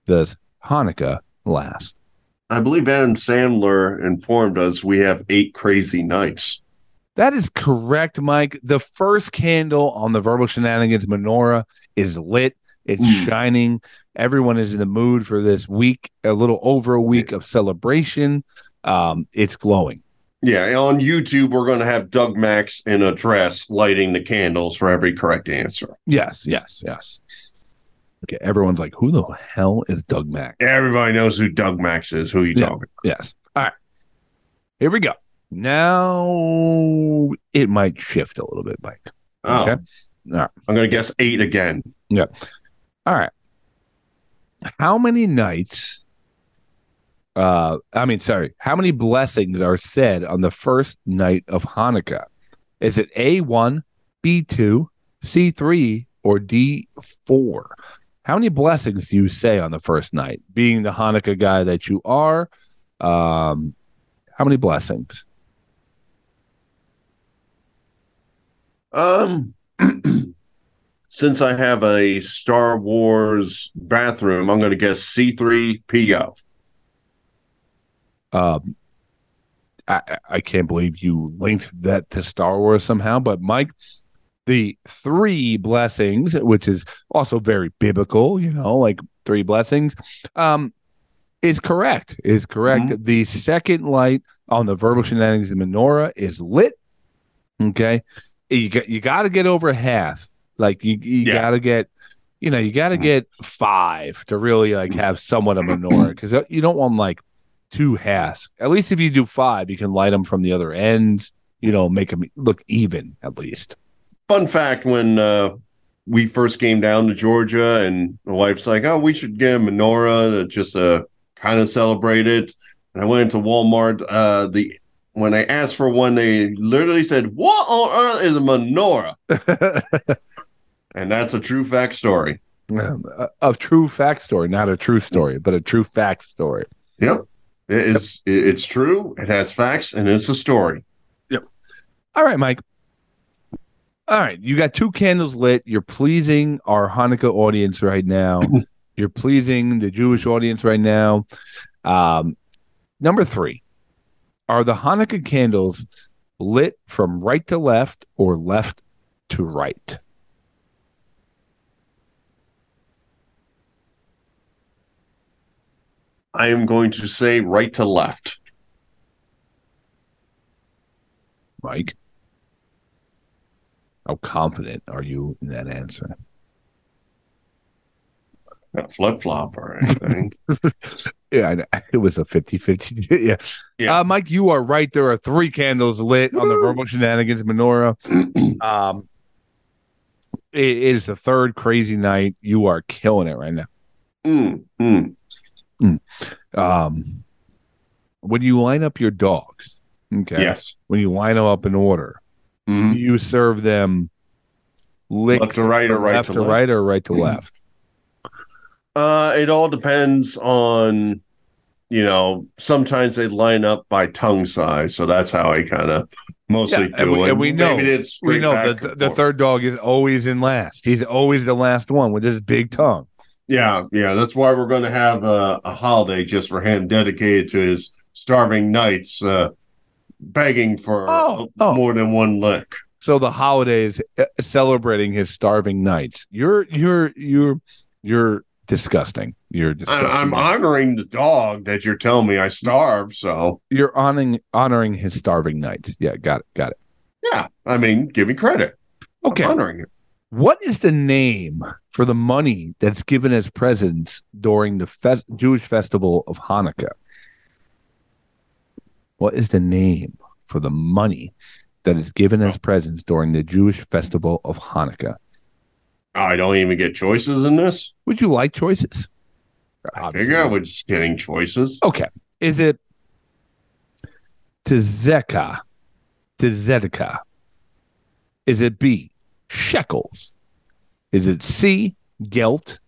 Speaker 6: does Hanukkah last?
Speaker 7: I believe Adam Sandler informed us we have eight crazy nights.
Speaker 6: That is correct, Mike. The first candle on the verbal shenanigans menorah is lit. It's
Speaker 7: Mm.
Speaker 6: shining. Everyone is in the mood for this week, a little over a week of celebration. Um, it's glowing.
Speaker 7: Yeah, on YouTube, we're going to have Doug Max in a dress lighting the candles for every correct answer.
Speaker 6: Yes, yes, yes. Okay, everyone's like, who the hell is Doug Max?
Speaker 7: Everybody knows who Doug Max is. Who you
Speaker 6: Yeah.
Speaker 7: talking?
Speaker 6: Yes. All right. Here we go. Now it might shift a little bit, Mike.
Speaker 7: Oh,
Speaker 6: Okay. All right.
Speaker 7: I'm going to guess eight again. Yeah.
Speaker 6: All right. How many nights? Uh, I mean, sorry. How many blessings are said on the first night of Hanukkah? Is it A one, B two, C three, or D four? How many blessings do you say on the first night? Being the Hanukkah guy that you are, um, how many blessings?
Speaker 7: Um, since I have a Star Wars bathroom, I'm going to guess C3PO.
Speaker 6: Um, I, I- can't believe you linked that to Star Wars somehow. But Mike, the three blessings, which is also very biblical, you know, like three blessings, um, is correct. Is correct. The second light on the verbal shenanigans and menorah is lit. Okay, you got you got to get over half. Like you you
Speaker 7: Yeah.
Speaker 6: got to get. You know, you got to get five to really like have somewhat of a menorah because you don't want like two halves. At least if you do five, you can light them from the other end. You know, make them look even at least.
Speaker 7: Fun fact when uh, we first came down to Georgia, and the wife's like, oh, we should get a menorah to just uh, kind of celebrate it. And I went into Walmart. Uh, the When I asked for one, they literally said, What on earth is a menorah? And that's a true fact story.
Speaker 6: a, a true fact story, not a true story, but a true fact story.
Speaker 7: Yep. It- It's it's true. It has facts, and it's a story. Yep.
Speaker 6: All right, Mike. All right, you got two candles lit. You're pleasing our Hanukkah audience right now. You're pleasing the Jewish audience right now. Um, number three, are the Hanukkah candles lit from right to left or left to right?
Speaker 7: I am going to say right to left.
Speaker 6: Mike, how confident are you in that answer?
Speaker 7: Not flip flop or anything.
Speaker 6: Yeah, it was a 50 50. yeah.
Speaker 7: Yeah.
Speaker 6: Uh, Mike, you are right. There are three candles lit on the verbal shenanigans menorah. um, it- it is the third crazy night. You are killing it right now.
Speaker 7: Mm, mm,
Speaker 6: Um, when you line up your dogs, okay,
Speaker 7: Yes.
Speaker 6: when you line them up in order,
Speaker 7: Mhm.
Speaker 6: you serve them licked
Speaker 7: Left to right or right
Speaker 6: left
Speaker 7: to
Speaker 6: to
Speaker 7: left?
Speaker 6: right or right to
Speaker 7: Mhm.
Speaker 6: left.
Speaker 7: Uh, it all depends on, you know, sometimes they line up by tongue size. So that's how I kind of mostly
Speaker 6: Yeah,
Speaker 7: do
Speaker 6: and we-
Speaker 7: it.
Speaker 6: and we know- We know the, the third dog is always in last. He's always the last one with his big tongue.
Speaker 7: Yeah, yeah. That's why we're going to have a, a holiday just for him dedicated to his starving nights, uh, begging for
Speaker 6: Oh, oh.
Speaker 7: more than one lick.
Speaker 6: So the holidays uh, celebrating his starving nights. You're you're you're you're disgusting. You're
Speaker 7: I,
Speaker 6: disgusting.
Speaker 7: I'm honoring the dog that you're telling me I starved. So
Speaker 6: you're honoring honoring his starving nights. Yeah, got it. Got it.
Speaker 7: yeah, I mean, give me credit. I'm
Speaker 6: Okay.
Speaker 7: honoring it.
Speaker 6: What is the name for the money that's given as presents during the fest- Jewish festival of Hanukkah? What is the name for the money that is given as presents during the Jewish festival of Hanukkah?
Speaker 7: I don't even get choices in this.
Speaker 6: Would you like choices?
Speaker 7: I figure I was getting choices.
Speaker 6: Okay. Is it Tzedakah? Tzedakah? Is it B, shekels? Is it C, gelt?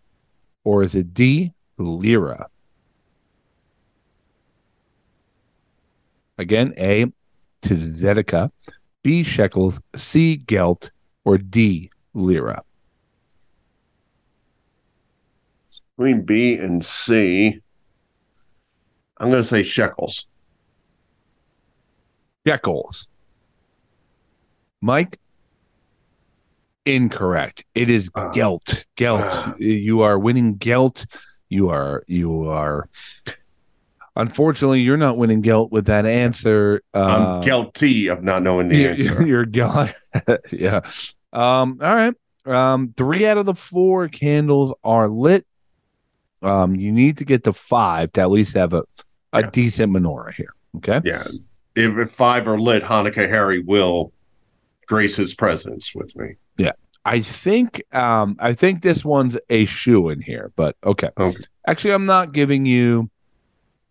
Speaker 6: Or is it D, lira? Again, A, Tzedakah, B, shekels, C, gelt, or D, lira?
Speaker 7: Between B and C, I'm going to say shekels.
Speaker 6: shekels. Mike, incorrect. It is gelt. Gelt.
Speaker 7: Ah.
Speaker 6: you are winning gelt. You are. You are. Unfortunately, you're not winning guilt with that answer. Uh,
Speaker 7: I'm guilty of not knowing the
Speaker 6: you're,
Speaker 7: answer.
Speaker 6: You're gel- yeah. Um. All right. Um. Three out of the four candles are lit. Um. You need to get to five to at least have a a
Speaker 7: Yeah.
Speaker 6: decent menorah here. Okay.
Speaker 7: Yeah. If, if five are lit, Hanukkah Harry will grace his presence with me.
Speaker 6: I think um I think this one's a shoe in here, but okay.
Speaker 7: Okay.
Speaker 6: Actually, I'm not giving you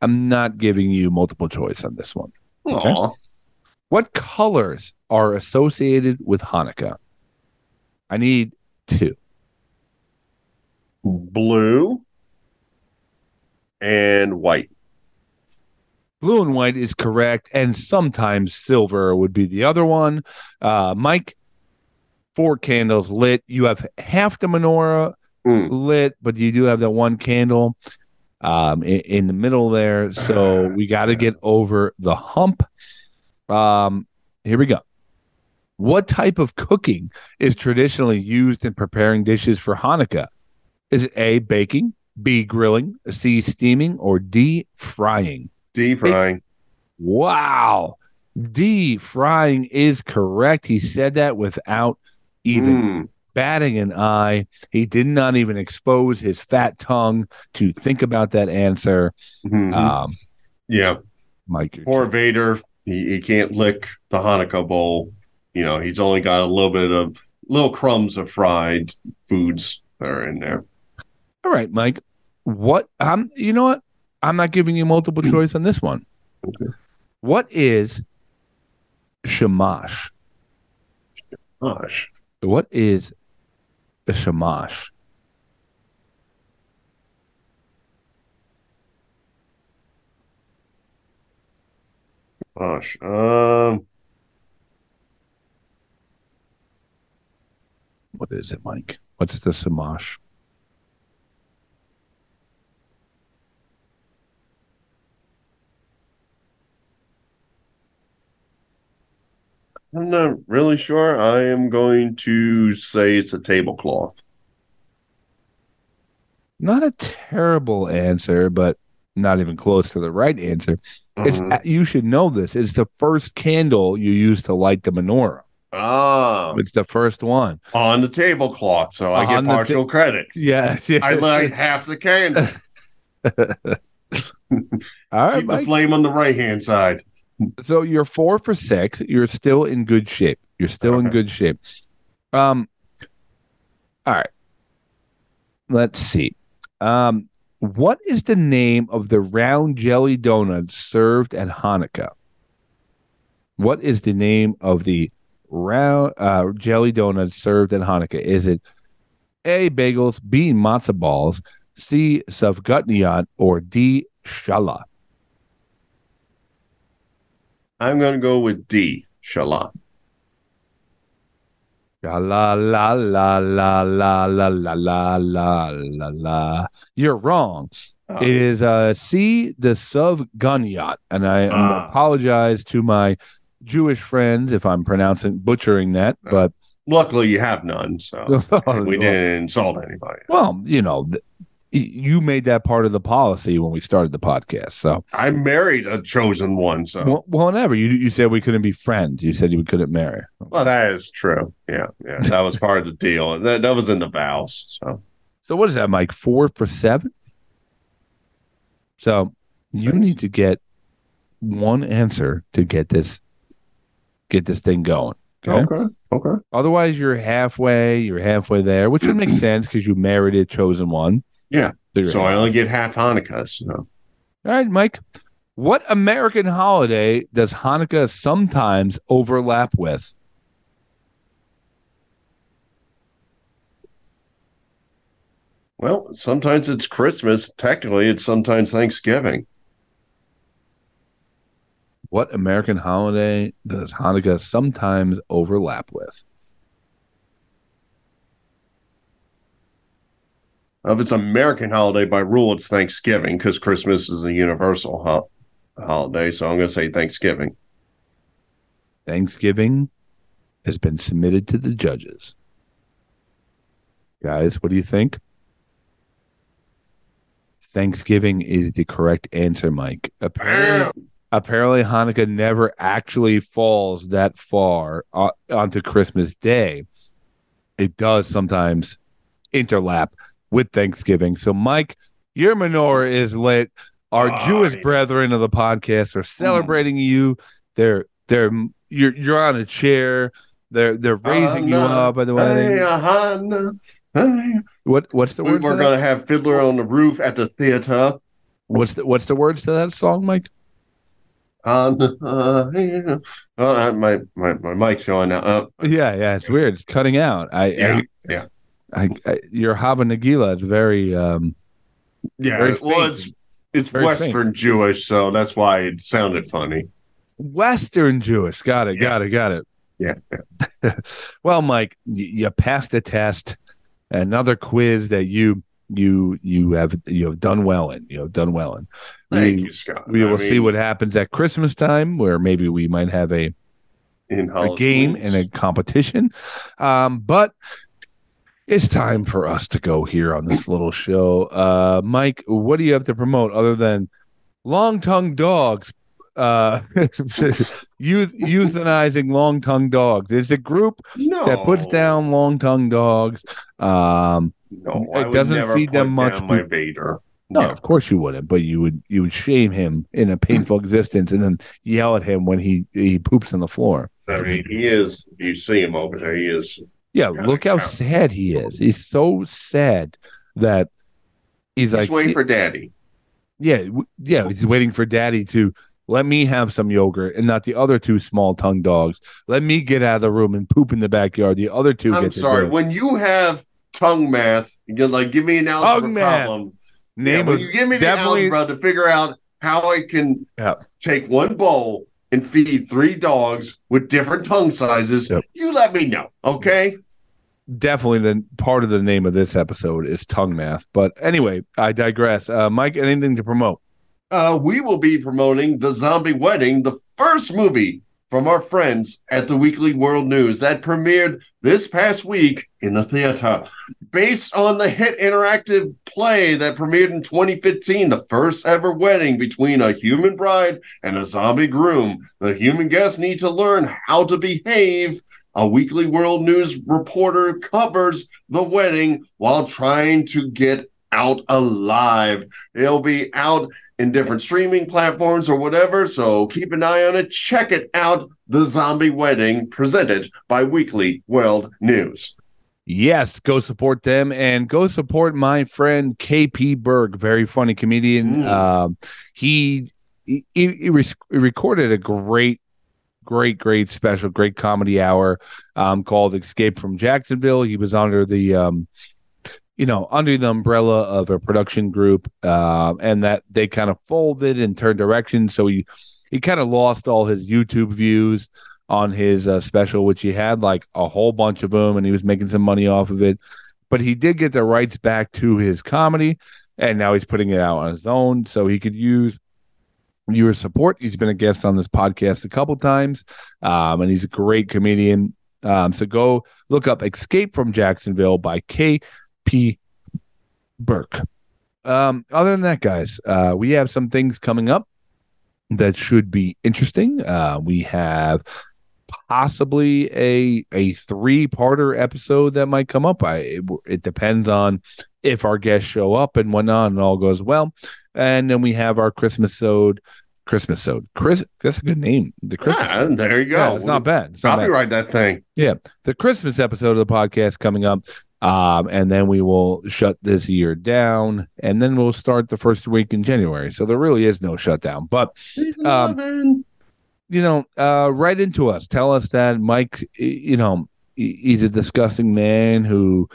Speaker 6: I'm not giving you multiple choice on this one. Okay. What colors are associated with Hanukkah? I need two.
Speaker 7: Blue and white.
Speaker 6: Blue and white is correct, and sometimes silver would be the other one. Uh Mike, four candles lit. You have half the menorah
Speaker 7: Mm.
Speaker 6: lit, but you do have that one candle um, in, in the middle there. So we got to get over the hump. Um, here we go. What type of cooking is traditionally used in preparing dishes for Hanukkah? Is it A, baking, B, grilling, C, steaming, or D, frying?
Speaker 7: D, frying.
Speaker 6: Wow. D, frying is correct. He said that without even
Speaker 7: Mm.
Speaker 6: batting an eye. He did not even expose his fat tongue to think about that answer.
Speaker 7: Mhm.
Speaker 6: Um,
Speaker 7: yeah.
Speaker 6: Mike,
Speaker 7: Poor Vader. He, he can't lick the Hanukkah bowl. You know, he's only got a little bit of little crumbs of fried foods that are in there.
Speaker 6: all right, Mike. What? I'm. You know what? I'm not giving you multiple choice on this one.
Speaker 7: Okay.
Speaker 6: What is shamash?
Speaker 7: shamash?
Speaker 6: What is a shamash?
Speaker 7: Gosh. Um,
Speaker 6: What is it, Mike? What's the shamash?
Speaker 7: I'm not really sure. I am going to say it's a tablecloth.
Speaker 6: Not a terrible answer, but not even close to the right answer. It's
Speaker 7: Mhm.
Speaker 6: you should know this. It's the first candle you use to light the menorah.
Speaker 7: Ah,
Speaker 6: It's the first one.
Speaker 7: on the tablecloth, so I
Speaker 6: On
Speaker 7: get
Speaker 6: the ta-
Speaker 7: partial credit.
Speaker 6: Yeah.
Speaker 7: I light half the candle.
Speaker 6: All right,
Speaker 7: Keep the flame on the right hand side.
Speaker 6: So you're four for six. You're still in good shape. You're still in good shape. Um. All right. Let's see. Um. What is the name of the round jelly donut served at Hanukkah? What is the name of the round uh, jelly donut served at Hanukkah? Is it A. Bagels, B. Matzah balls, C. Savgutniyat, or D. Shallah?
Speaker 7: I'm going to go with D. Shalom.
Speaker 6: La la la la la la la la la la la. You're wrong.
Speaker 7: Oh.
Speaker 6: It is uh C the sub gun yacht, and I um,
Speaker 7: Ah.
Speaker 6: apologize to my Jewish friends, if I'm pronouncing butchering that, but
Speaker 7: Luckily, you have none, so we didn't insult anybody.
Speaker 6: Well, you know, th- you made that part of the policy when we started the podcast. So,
Speaker 7: I married a chosen one, so
Speaker 6: well, well never. You you said we couldn't be friends. You said you couldn't marry.
Speaker 7: well, that is true. Yeah, yeah, that was part of the deal. That that was in the vows. So
Speaker 6: So what is that, Mike? Four for seven. So you need to get one answer to get this get this thing going. Okay.
Speaker 7: okay.
Speaker 6: Otherwise, you're halfway. You're halfway there, which would make sense because you married a chosen one.
Speaker 7: Yeah. So I only get half Hanukkah. So
Speaker 6: All right, Mike. What American holiday does Hanukkah sometimes overlap with?
Speaker 7: well, sometimes it's Christmas. Technically, it's sometimes Thanksgiving.
Speaker 6: What American holiday does Hanukkah sometimes overlap with?
Speaker 7: If it's American holiday by rule, it's Thanksgiving because Christmas is a universal ho- holiday. So I'm going to say Thanksgiving.
Speaker 6: Thanksgiving has been submitted to the judges. Guys, what do you think? Thanksgiving is the correct answer, Mike. Apparently, apparently Hanukkah never actually falls that far o- onto Christmas Day. It does sometimes interlap with Thanksgiving. So, Mike, your menorah is lit. Our
Speaker 7: Oh,
Speaker 6: Jewish
Speaker 7: yeah.
Speaker 6: brethren of the podcast are celebrating you. They're they're you're you're on a chair. They're they're raising you up by the way.
Speaker 7: Hey, Hannah.
Speaker 6: What what's the
Speaker 7: We
Speaker 6: word?
Speaker 7: We're going to have Fiddler on the Roof at the theater.
Speaker 6: What's the what's the words to that song, Mike?
Speaker 7: Hannah, hey. Oh, uh, my, my, my mic's going out. Uh,
Speaker 6: Yeah, yeah, it's weird. It's cutting out. I,
Speaker 7: Yeah,
Speaker 6: I,
Speaker 7: yeah.
Speaker 6: I, I your Hava Nagila is very um
Speaker 7: yeah.
Speaker 6: Very
Speaker 7: well, it's, it's
Speaker 6: Very
Speaker 7: Western Jewish, so that's why it sounded funny.
Speaker 6: Western Jewish. Got it.
Speaker 7: Yeah.
Speaker 6: Got it. Got it.
Speaker 7: Yeah.
Speaker 6: Well, Mike, y- you passed the test. Another quiz that you you you have you have done well in. You have done well in.
Speaker 7: Thank
Speaker 6: we,
Speaker 7: you, Scott.
Speaker 6: We
Speaker 7: I
Speaker 6: will see what happens at Christmas time, where maybe we might have a
Speaker 7: in
Speaker 6: a game and a competition. Um, but it's time for us to go here on this little show. Uh, Mike, what do you have to promote other than long tongue dogs? Uh, youth euthanizing long tongue dogs. It's a group
Speaker 7: no,
Speaker 6: that puts down long tongue dogs. Um,
Speaker 7: No,
Speaker 6: it doesn't feed them much
Speaker 7: My. Vader.
Speaker 6: no,
Speaker 7: Yeah.
Speaker 6: of course you wouldn't, but you would you would shame him in a painful existence and then yell at him when he he poops on the floor.
Speaker 7: I mean, he is. You see him over there. He is.
Speaker 6: Yeah,
Speaker 7: Yeah,
Speaker 6: look how sad he is. He's so sad that he's,
Speaker 7: He's
Speaker 6: like,
Speaker 7: waiting for Daddy.
Speaker 6: yeah, yeah, he's waiting for daddy to let me have some yogurt and not the other two small tongue dogs. Let me get out of the room and poop in the backyard. The other 2
Speaker 7: I'm sorry. When you have tongue math, you're like, give me an algebra
Speaker 6: math.
Speaker 7: problem.
Speaker 6: Name
Speaker 7: yeah, when
Speaker 6: of
Speaker 7: you give me the
Speaker 6: definitely-
Speaker 7: algebra to figure out how I can
Speaker 6: Yeah.
Speaker 7: take one bowl and feed three dogs with different tongue sizes,
Speaker 6: Yep.
Speaker 7: you let me know, okay?
Speaker 6: Definitely the part of the name of this episode is tongue math. But anyway, I digress. Uh, Mike, anything to promote?
Speaker 7: Uh, we will be promoting The Zombie Wedding, the first movie from our friends at the Weekly World News that premiered this past week in the theater. Based on the hit interactive play that premiered in 2015, the first ever wedding between a human bride and a zombie groom, the human guests need to learn how to behave. A Weekly World News reporter covers the wedding while trying to get out alive. It'll be out in different streaming platforms or whatever. So keep an eye on it. Check it out. The Zombie Wedding, presented by Weekly World News.
Speaker 6: Yes, go support them and go support my friend KP Berg, very funny comedian.
Speaker 7: Mm.
Speaker 6: Um, he he, he res- recorded a great, great, great special, great comedy hour um, called "Escape from Jacksonville." He was under the, um, you know, under the umbrella of a production group, uh, and that they kind of folded and turned direction. So he he kind of lost all his YouTube views on his uh, special, which he had like a whole bunch of them, and he was making some money off of it. But he did get the rights back to his comedy, and now he's putting it out on his own, so he could use your support. He's been a guest on this podcast a couple times, um, and he's a great comedian. Um, so go look up Escape from Jacksonville by K.P. Burke. Um, other than that, guys, uh, we have some things coming up that should be interesting. Uh, we have possibly a a three parter episode that might come up. I it, it depends on if our guests show up and whatnot, and all goes well. And then we have our Christmas ode. Christmas ode. Chris, that's a good name. The Christmas.
Speaker 7: Ah, there you go.
Speaker 6: Yeah, it's not bad. It's not bad.
Speaker 7: Copyright that thing.
Speaker 6: Yeah, the Christmas episode of the podcast coming up, um, and then we will shut this year down, and then we'll start the first week in January. So there really is no shutdown, but um, you know, uh, write into us. Tell us that Mike, you know, he's a disgusting man who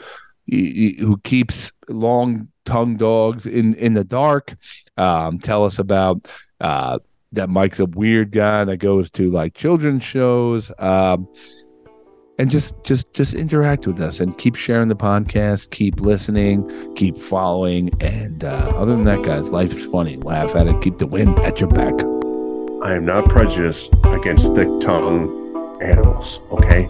Speaker 6: who keeps long tongue dogs in in the dark. Um, tell us about uh, that Mike's a weird guy that goes to like children's shows. Um, and just just just interact with us and keep sharing the podcast keep listening keep following and uh, other than that guys life is funny laugh at it keep the wind at your back
Speaker 7: I am not prejudiced against thick tongue animals, okay?